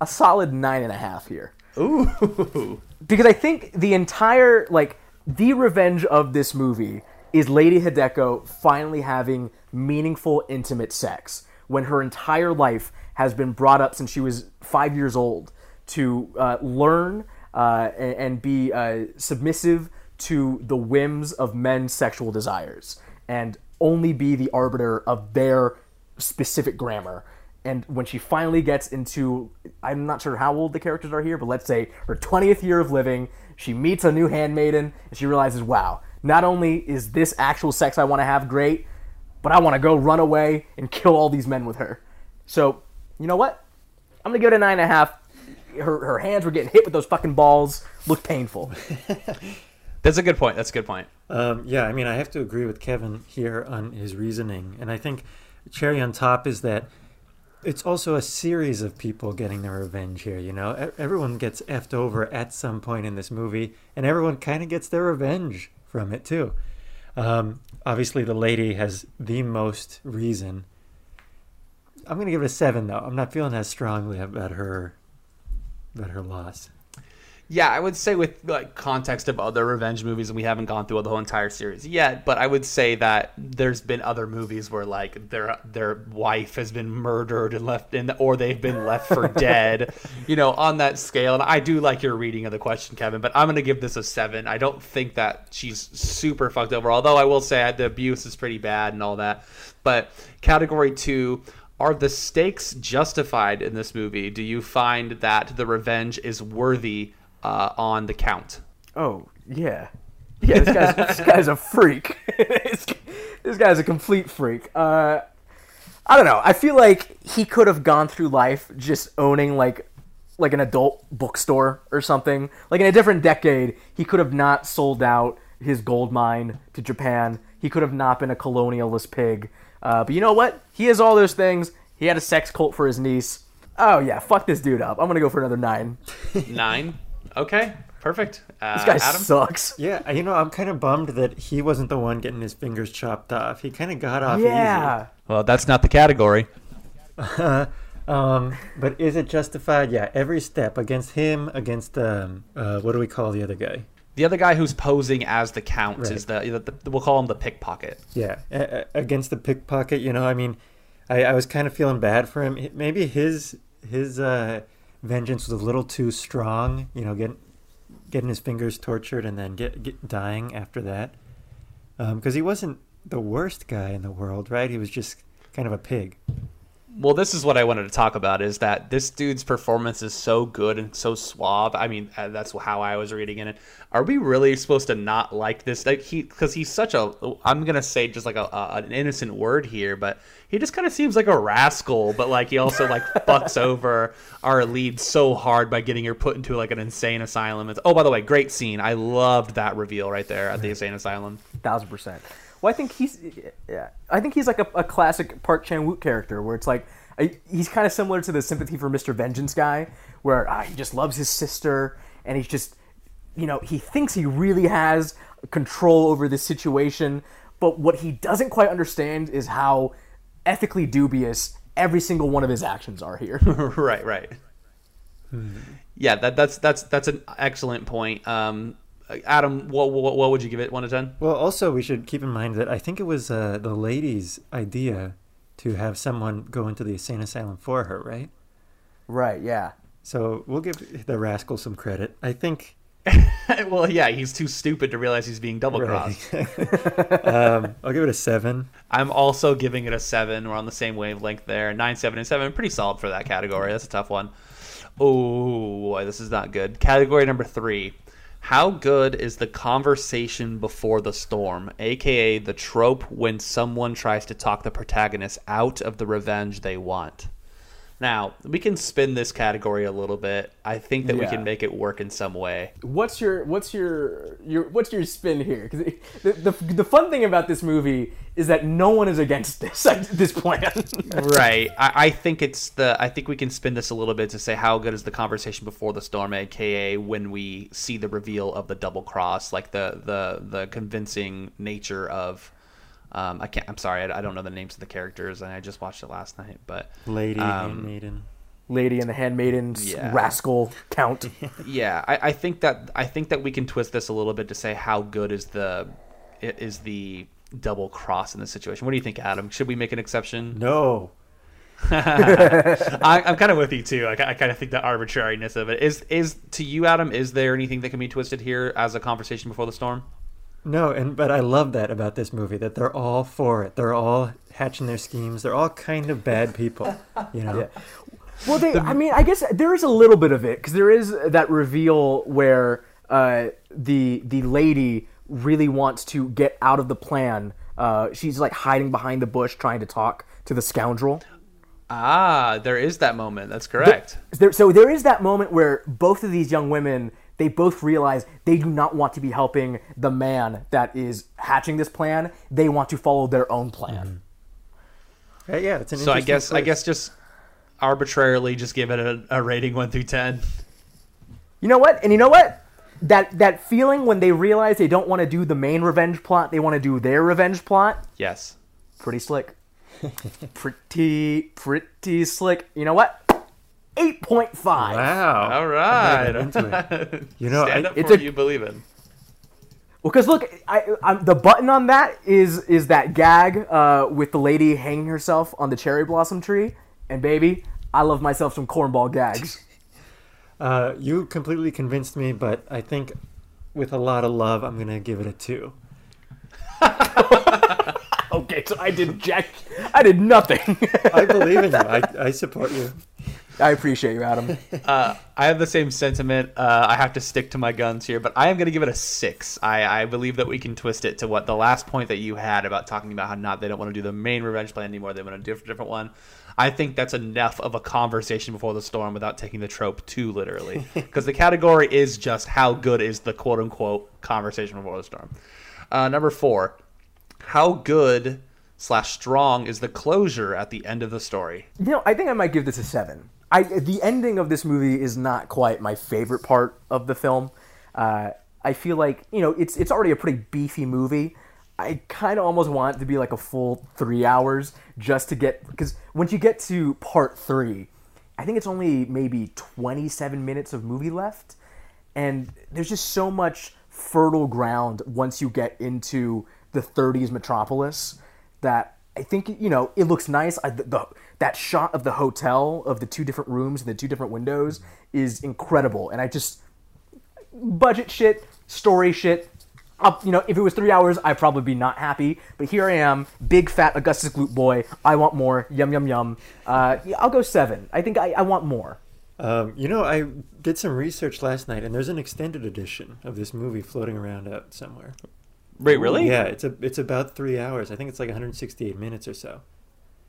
a solid nine and a half here. Ooh, because I think the entire like the revenge of this movie is Lady Hideko finally having meaningful intimate sex when her entire life has been brought up since she was five years old to uh, learn uh, and, and be uh, submissive to the whims of men's sexual desires and only be the arbiter of their specific grammar. And when she finally gets into, I'm not sure how old the characters are here, but let's say her 20th year of living, she meets a new handmaiden and she realizes, wow, not only is this actual sex I want to have great, but I want to go run away and kill all these men with her. So, you know what? I'm going to give it a nine and a half. Her, her hands were getting hit with those fucking balls. Looked painful. that's a good point. That's a good point. Um, yeah, I mean, I have to agree with Kevin here on his reasoning. And I think cherry on top is that it's also a series of people getting their revenge here. You know, everyone gets effed over at some point in this movie, and everyone kind of gets their revenge from it too. Um, obviously, the lady has the most reason. I'm gonna give it a seven, though. I'm not feeling as strongly about her, about her loss. Yeah, I would say with like context of other revenge movies, and we haven't gone through the whole entire series yet, but I would say that there's been other movies where like their their wife has been murdered and left in, or they've been left for dead, you know, on that scale. And I do like your reading of the question, Kevin, but I'm gonna give this a seven. I don't think that she's super fucked over, although I will say the abuse is pretty bad and all that. But category two. Are the stakes justified in this movie? Do you find that the revenge is worthy uh, on the count. Oh yeah, yeah. This guy's this guy's a freak. this, this guy's a complete freak. Uh, I don't know. I feel like he could have gone through life just owning like like an adult bookstore or something. Like in a different decade, he could have not sold out his gold mine to Japan. He could have not been a colonialist pig. Uh, but you know what? He has all those things. He had a sex cult for his niece. Oh yeah, fuck this dude up. I'm gonna go for another nine. Nine. Okay, perfect. Uh, This guy Adam. sucks. Yeah, you know, I'm kind of bummed that he wasn't the one getting his fingers chopped off. He kind of got off easy. Yeah. Well, that's not the category. Um, but is it justified? Yeah, every step against him, against um, uh, what do we call the other guy? The other guy who's posing as the count Right. is the, the, we'll call him the pickpocket. Yeah, a- a- against the pickpocket. You know, I mean, I, I was kind of feeling bad for him. Maybe his his uh, vengeance was a little too strong. You know, getting getting his fingers tortured and then get, get dying after that. Um, because he wasn't the worst guy in the world, right? He was just kind of a pig. Well, this is what I wanted to talk about is that this dude's performance is so good and so suave. I mean, uh, that's how I was reading it. Are we really supposed to not like this? Like he, because he's such a. I'm gonna say just like a, a an innocent word here, but he just kind of seems like a rascal. But like he also like fucks over our lead so hard by getting her put into like an insane asylum. It's, oh, by the way, great scene. I loved that reveal right there at the insane asylum. thousand percent. Well, I think he's, yeah, I think he's like a, a classic Park Chan Wook character, where it's like I, he's kind of similar to the sympathy for Mr. Vengeance guy, where ah, he just loves his sister, and he's just, you know, he thinks he really has control over this situation, but what he doesn't quite understand is how ethically dubious every single one of his actions are here. right, right. Yeah, that that's that's that's an excellent point. Um, Adam, what, what what would you give it? One to ten? Well, also we should keep in mind that I think it was uh, the lady's idea to have someone go into the insane asylum for her, right? right? Yeah. So we'll give the rascal some credit. I think. well, yeah, he's too stupid to realize he's being double crossed. um, I'll give it a seven. I'm also giving it a seven. We're on the same wavelength there. Nine, seven, and seven. Pretty solid for that category. That's a tough one. Oh boy, this is not good. Category number three. How good is the conversation before the storm, aka the trope when someone tries to talk the protagonist out of the revenge they want? Now, we can spin this category a little bit. I think that we can make it work in some way. what's your what's your your what's your spin here? Because the, the the fun thing about this movie is that no one is against this this plan. right. I, I think it's the. I think we can spin this a little bit to say how good is the conversation before the storm, aka when we see the reveal of the double cross, like the the the convincing nature of. Um, I can't. I'm sorry. I, I don't know the names of the characters, and I just watched it last night. But Lady, Um, handmaiden. Lady and the Handmaidens, Yeah. rascal count. yeah, I, I think that I think that we can twist this a little bit to say how good is the is the double cross in this situation. What do you think, Adam? Should we make an exception? No. I, I'm kind of with you too. I, I kind of think the arbitrariness of it is is to you, Adam. Is there anything that can be twisted here as a conversation before the storm? No, and but I love that about this movie that they're all for it. They're all hatching their schemes. They're all kind of bad people, you know. Well, they, I mean, I guess there is a little bit of it because there is that reveal where uh, the the lady really wants to get out of the plan. Uh, she's like hiding behind the bush, trying to talk to the scoundrel. Ah, there is that moment. That's correct. There, so there is that moment where both of these young women they both realize they do not want to be helping the man that is hatching this plan. They want to follow their own plan. Uh, yeah, it's an so I interesting guess I guess just arbitrarily just give it a, a rating one through ten. You know what? And you know what? That that feeling when they realize they don't want to do the main revenge plot, they want to do their revenge plot. Yes. Pretty slick. pretty pretty slick. You know what? 8.5. Wow. All right. I'm into it. You know, Stand I- up it's for a- what you believe in. Well, because look, I, I'm, the button on that is is that gag uh, with the lady hanging herself on the cherry blossom tree, and baby, I love myself some cornball gags. Uh, you completely convinced me, but I think with a lot of love, I'm gonna give it a two. okay, so I did jack, I did nothing. I believe in you. I, I support you. I appreciate you, Adam. Uh, I have the same sentiment. Uh, I have to stick to my guns here, but I am going to give it a six. I, I believe that we can twist it to what the last point that you had about talking about how not they don't want to do the main revenge plan anymore. They want to do a different one. I think that's enough of a conversation before the storm without taking the trope too literally, because the category is just how good is the quote unquote conversation before the storm. Uh, number four, how good slash strong is the closure at the end of the story? You know, I think I might give this a seven. I the ending of this movie is not quite my favorite part of the film. Uh, I feel like you know it's it's already a pretty beefy movie. I kind of almost want it to be like a full three hours just to get because once you get to part three, I think it's only maybe 27 minutes of movie left, and there's just so much fertile ground once you get into the 30s metropolis that I think you know it looks nice. I, the, the that shot of the hotel of the two different rooms and the two different windows is incredible, and I just budget shit, story shit. Up, you know, if it was three hours, I'd probably be not happy. But here I am, big fat Augustus Gloop boy. I want more. Yum yum yum. Uh, I'll go seven. I think I, I want more. Um, you know, I did some research last night, and there's an extended edition of this movie floating around out somewhere. Wait, really? Yeah, it's a it's about three hours. I think it's like 168 minutes or so.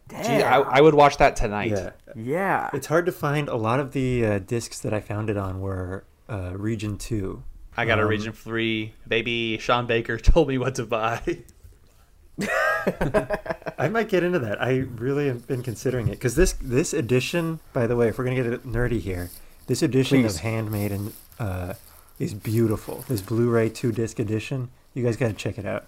Gee, I, I would watch that tonight. Yeah, Yeah. it's hard to find. A lot of the uh, discs that I found it on were uh, Region Two. I got a Um, Region Three. Baby Sean Baker told me what to buy. I might get into that. I really have been considering it because this this edition, by the way, if we're gonna get nerdy here, this edition Please. of Handmaiden uh, is beautiful. This Blu-ray two disc edition, you guys got to check it out.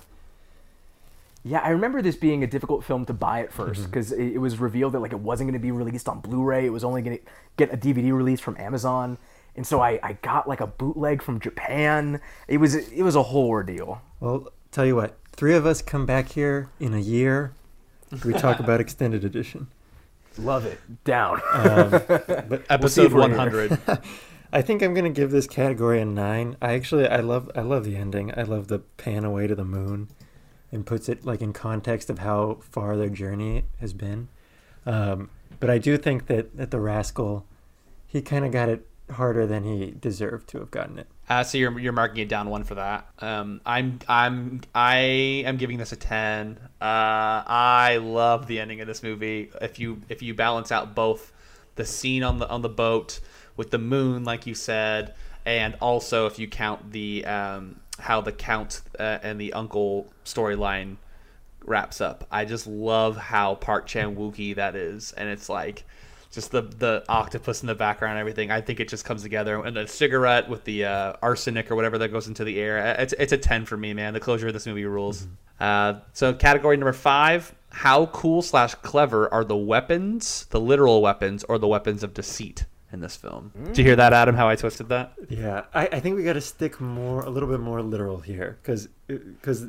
Yeah, I remember this being a difficult film to buy at first Mm-hmm. because it, it was revealed that like it wasn't going to be released on Blu-ray. It was only going to get a DVD release from Amazon, and so I, I got like a bootleg from Japan. It was it was a whole ordeal. Well, tell you what, three of us come back here in a year. We talk about extended edition. Love it. Down. But Episode we're one hundred. I think I'm gonna give this category a nine. I actually I love I love the ending. I love the pan away to the moon, and puts it like in context of how far their journey has been. Um, but I do think that that the rascal, he kind of got it harder than he deserved to have gotten it. Uh, so you're you're marking it down one for that. Um, I'm I'm I am giving this a ten. Uh, I love the ending of this movie. If you if you balance out both the scene on the on the boat with the moon, like you said, and also if you count the um, how the count uh, and the uncle storyline wraps up. I just love how Park Chan Wookie that is, and it's like just the the octopus in the background and everything. I think it just comes together, and the cigarette with the uh, arsenic or whatever that goes into the air. Uh, It's it's a ten for me, man. The closure of this movie rules. Uh, so category number five: How cool slash clever are the weapons, the literal weapons, or the weapons of deceit in this film? Did you hear that, Adam? How I twisted that? Yeah, I, I think we got to stick more a little bit more literal here because because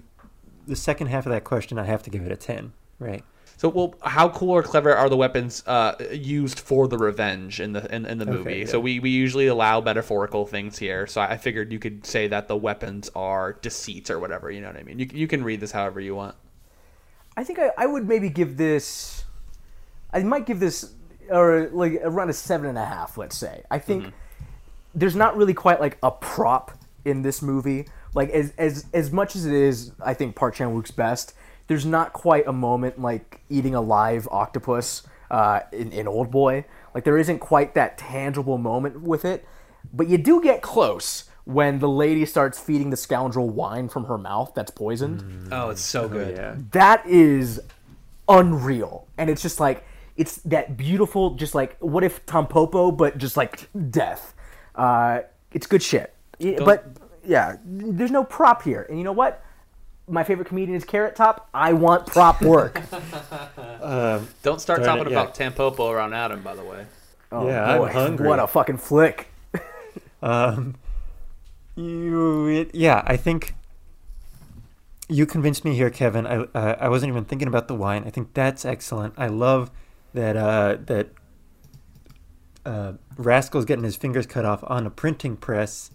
the second half of that question I have to give it a ten, right? So, well, how cool or clever are the weapons uh, used for the revenge in the in, in the Okay, movie? yeah. So we, we usually allow metaphorical things here. So I figured you could say that the weapons are deceits or whatever. You know what I mean? You you can read this however you want. I think I, I would maybe give this. I might give this or like around a seven and a half. Let's say. I think there's not really quite like a prop in this movie. Like as as as much as it is, I think Park Chan Wook's best. There's not quite a moment like eating a live octopus uh, in, in Old Boy. Like there isn't quite that tangible moment with it, but you do get close when the lady starts feeding the scoundrel wine from her mouth that's poisoned Oh, it's so good. yeah. that is unreal and it's just like it's that beautiful just like what if Tampopo but just like death uh it's good shit Yeah, but yeah there's no prop here and you know what my favorite comedian is carrot top i want prop work Don't start Darn it, talking yeah. about Tampopo around Adam, by the way. oh, Yeah, I'm boy, hungry. what a fucking flick You, it, yeah, I think you convinced me here, Kevin. I uh, I wasn't even thinking about the wine. I think that's excellent. I love that uh, that uh, Rascal's getting his fingers cut off on a printing press,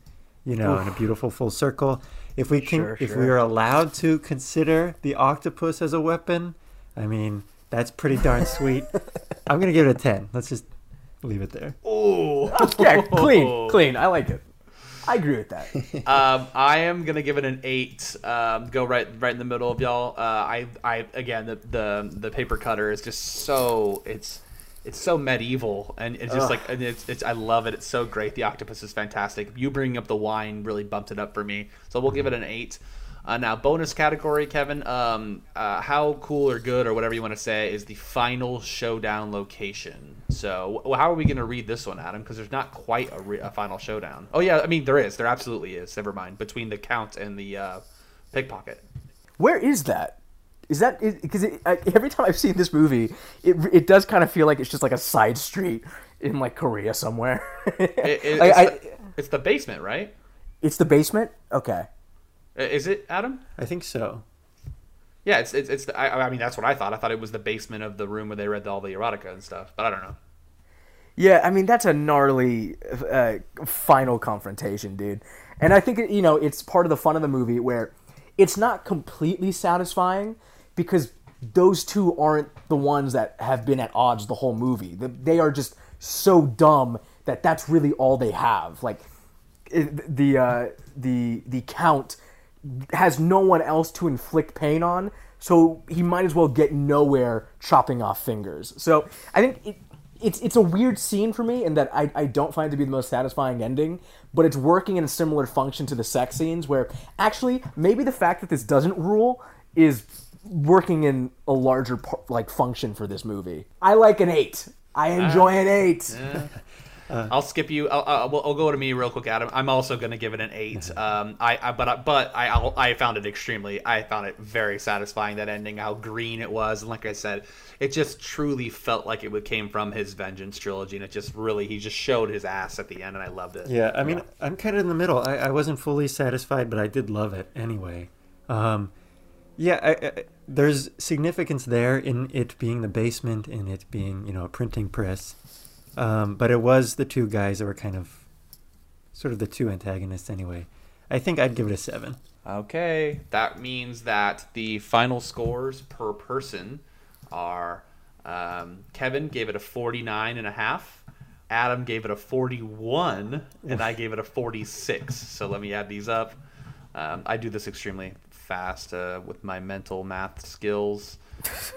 you know, in a beautiful full circle. If we can, Sure, if sure. we are allowed to consider the octopus as a weapon, I mean, that's pretty darn sweet. I'm gonna give it a ten. Let's just leave it there. Ooh. yeah clean clean i like it i agree with that um, I am gonna give it an eight. Um, go right, right in the middle of y'all. Uh, I, I again, the, the the paper cutter is just so it's it's so medieval and it's just like and it's, it's I love it. It's so great. The octopus is fantastic. You bringing up the wine really bumped it up for me. So we'll give it an eight. Uh, now, bonus category, Kevin. Um, uh, how cool or good or whatever you want to say is the final showdown location. So, how are we going to read this one, Adam? Because there's not quite a, re- a final showdown. Oh yeah, I mean there is. There absolutely is. Never mind. Between the count and the uh, pickpocket. Where is that? Is that because every time I've seen this movie, it it does kind of feel like it's just like a side street in like Korea somewhere. It- it- Like, it's, I- the, it's the basement, right? it's the basement. Okay. I- Is it Adam? I think so. Yeah, it's it's, it's the, I, I mean that's what I thought. I thought it was the basement of the room where they read all the erotica and stuff, but I don't know. Yeah, I mean that's a gnarly uh, final confrontation, dude. And I think you know it's part of the fun of the movie where it's not completely satisfying because those two aren't the ones that have been at odds the whole movie. They are just so dumb that that's really all they have. Like the uh, the the count has no one else to inflict pain on, so he might as well get nowhere chopping off fingers. So I think it, it's it's a weird scene for me in that I, I don't find it to be the most satisfying ending, but it's working in a similar function to the sex scenes where actually maybe the fact that this doesn't rule is working in a larger like function for this movie. I like an eight. I ah. enjoy an eight. I'll skip you. I'll, I'll, I'll go to me real quick, Adam. I'm also going to give it an eight. Um, I, I but I, but I I'll, I found it extremely. I found it very satisfying that ending, how green it was, and like I said, it just truly felt like it would came from his Vengeance trilogy, and it just really he just showed his ass at the end, and I loved it. Yeah, I mean, I'm kind of in the middle. I, I wasn't fully satisfied, but I did love it anyway. Um, yeah, I, I, there's significance there in it being the basement in it being, you know, a printing press. Um, but it was the two guys that were kind of sort of the two antagonists anyway. I think I'd give it a seven. Okay, that means that the final scores per person are um, Kevin gave it a 49 and a half, Adam gave it a 41, and I gave it a 46. So let me add these up. Um, I do this extremely fast uh, with my mental math skills.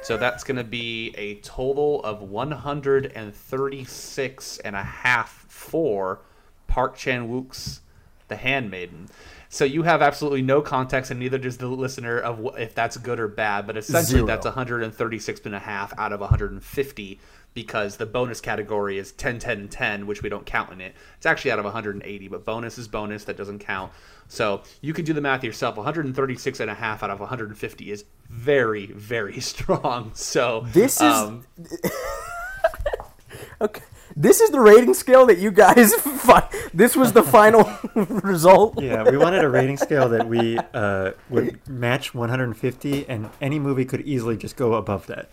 So that's going to be a total of 136 and a half for Park Chan Wook's The Handmaiden. So you have absolutely no context, and neither does the listener of if that's good or bad. But essentially, Zero. that's 136 and a half out of 150 because the bonus category is 10, 10, and 10, which we don't count in it. It's actually out of 180, but bonus is bonus. That doesn't count. So you can do the math yourself. 136 and a half out of 150 is very, very strong. So This is- um, Okay. This is the rating scale that you guys. Fi- this was the final result. Yeah, we wanted a rating scale that we uh, would match 150, and any movie could easily just go above that.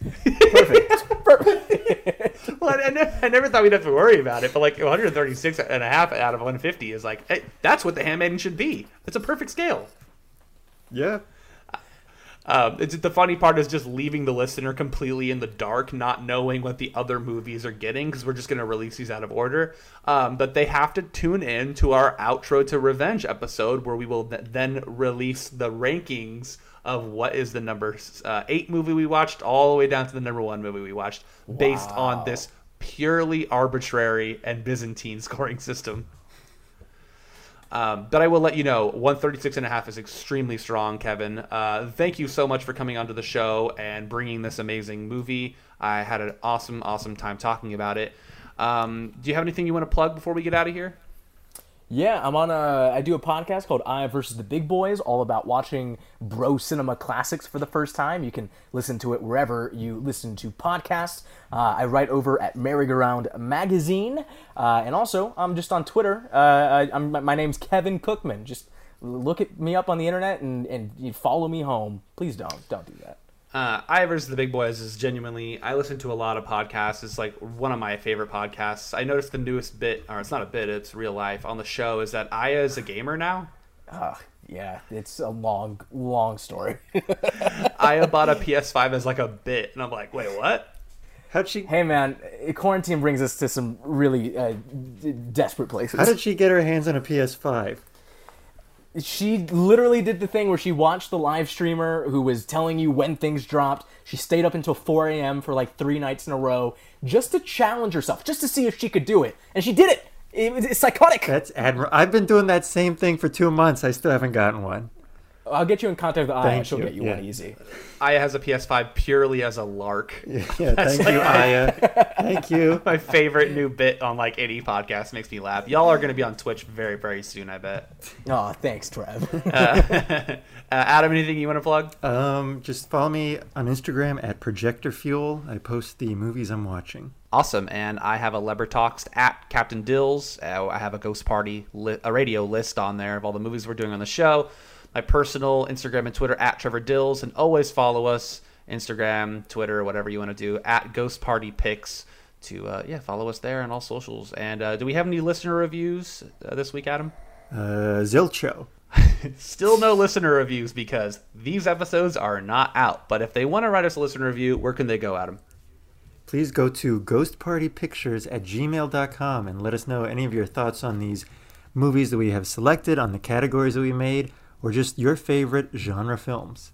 well, I, I, never, I never thought we'd have to worry about it, but like 136 and a half out of 150 is like, hey, that's what the handmaiden should be. It's a perfect scale. Yeah. It's, the funny part is just leaving the listener completely in the dark, not knowing what the other movies are getting, because we're just going to release these out of order. Um, but they have to tune in to our Outro to Revenge episode, where we will th- then release the rankings of what is the number uh, eight movie we watched, all the way down to the number one movie we watched, based on this purely arbitrary and Byzantine scoring system. Um, but I will let you know, 136 and a half is extremely strong, Kevin. Uh, thank you so much for coming onto the show and bringing this amazing movie. I had an awesome, awesome time talking about it. Um, do you have anything you want to plug before we get out of here? Yeah, I'm on a. I do a podcast called I versus the Big Boys, all about watching bro cinema classics for the first time. You can listen to it wherever you listen to podcasts. Uh, I write over at Merry Go Round Magazine, uh, and also I'm just on Twitter. Uh, I, my name's Kevin Cookman. Just look at me up on the internet and and follow me home. Please don't don't do that. Uh, I versus the Big Boys is genuinely. I listen to a lot of podcasts. It's like one of my favorite podcasts. I noticed the newest bit, or it's not a bit, it's real life on the show. Is that Aya is a gamer now? Uh, yeah, it's a long long story. Aya bought a PS5 as like a bit, and I'm like, wait, what? How'd she? hey man, quarantine brings us to some really uh, d- desperate places. How did she get her hands on a PS5? She literally did the thing where she watched the live streamer who was telling you when things dropped. She stayed up until 4 a.m. for like three nights in a row just to challenge herself, just to see if she could do it. And she did it. it it's psychotic. That's admirable. I've been doing that same thing for two months. I still haven't gotten one. I'll get you in contact with Aya. Thank She'll you, get you yeah. one easy. Aya has a PS5 purely as a lark. Yeah, thank you, Aya. Thank you. My favorite new bit on like any podcast makes me laugh. Y'all are going to be on Twitch very, very soon, I bet. Oh, thanks, Trev. Uh, uh, Adam, anything you want to plug? Um, just follow me on Instagram at Projector Fuel. I post the movies I'm watching. Awesome. And I have a Letterboxd at Captain Dills. Uh, I have a Ghost Party, li- a radio list on there of all the movies we're doing on the show. My personal Instagram and Twitter at Trevor Dills. And always follow us Instagram, Twitter, whatever you want to do at Ghost Party Pics to, uh, yeah, follow us there on all socials. And uh, do we have any listener reviews uh, this week, Adam? Uh, Zilcho. Still no listener reviews because these episodes are not out. But if they want to write us a listener review, where can they go, Adam? Please go to ghostpartypictures at gmail.com and let us know any of your thoughts on these movies that we have selected, on the categories that we made, or just your favorite genre films.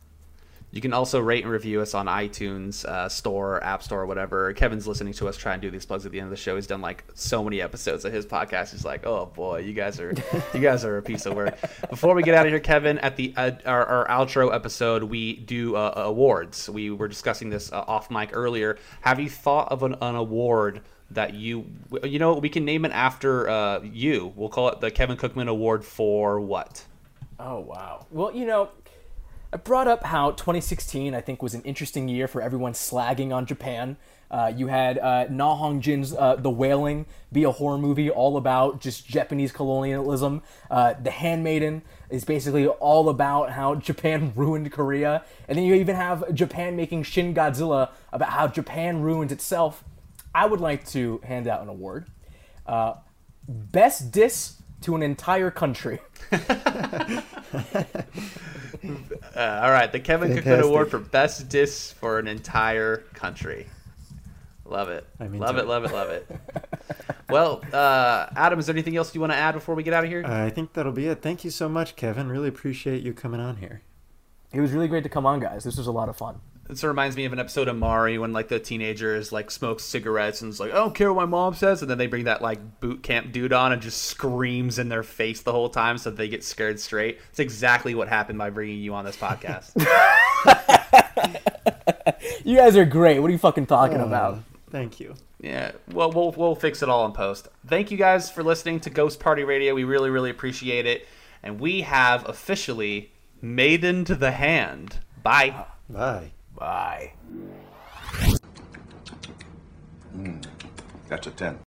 You can also rate and review us on iTunes uh, Store, App Store, whatever. Kevin's listening to us try and do these plugs at the end of the show. He's done like so many episodes of his podcast. He's like, "Oh boy, you guys are you guys are a piece of work." Before we get out of here, Kevin, at the uh, our, our outro episode, we do uh, awards. We were discussing this uh, off mic earlier. Have you thought of an, an award? That you, you know, we can name it after uh, you. We'll call it the Kevin Cookman Award for what? Oh wow. Well, you know, I brought up how 2016 I think was an interesting year for everyone slagging on Japan. Uh, you had uh, Na Hong Jin's uh, The Wailing be a horror movie all about just Japanese colonialism. Uh, the Handmaiden is basically all about how Japan ruined Korea. And then you even have Japan making Shin Godzilla about how Japan ruins itself. I would like to hand out an award. Uh, best diss to an entire country. Uh, all right, the Kevin Cookman Award for Best Diss for an entire country. Love it. I'm love it, it. love it, love it. well, uh, Adam, is there anything else you want to add before we get out of here? I think that'll be it. Thank you so much, Kevin. Really appreciate you coming on here. It was really great to come on, guys. This was a lot of fun. This reminds me of an episode of Maury when like the teenagers like smoke cigarettes and it's like I don't care what my mom says, and then they bring that like boot camp dude on and just screams in their face the whole time so they get scared straight. It's exactly what happened by bringing you on this podcast. You guys are great. What are you fucking talking Uh, about? Thank you. Yeah, well, we'll we'll fix it all in post. Thank you guys for listening to Ghost Party Radio. We really really appreciate it, and we have officially maidened the hand. Bye. Bye. Bye. Hmm, that's a 10.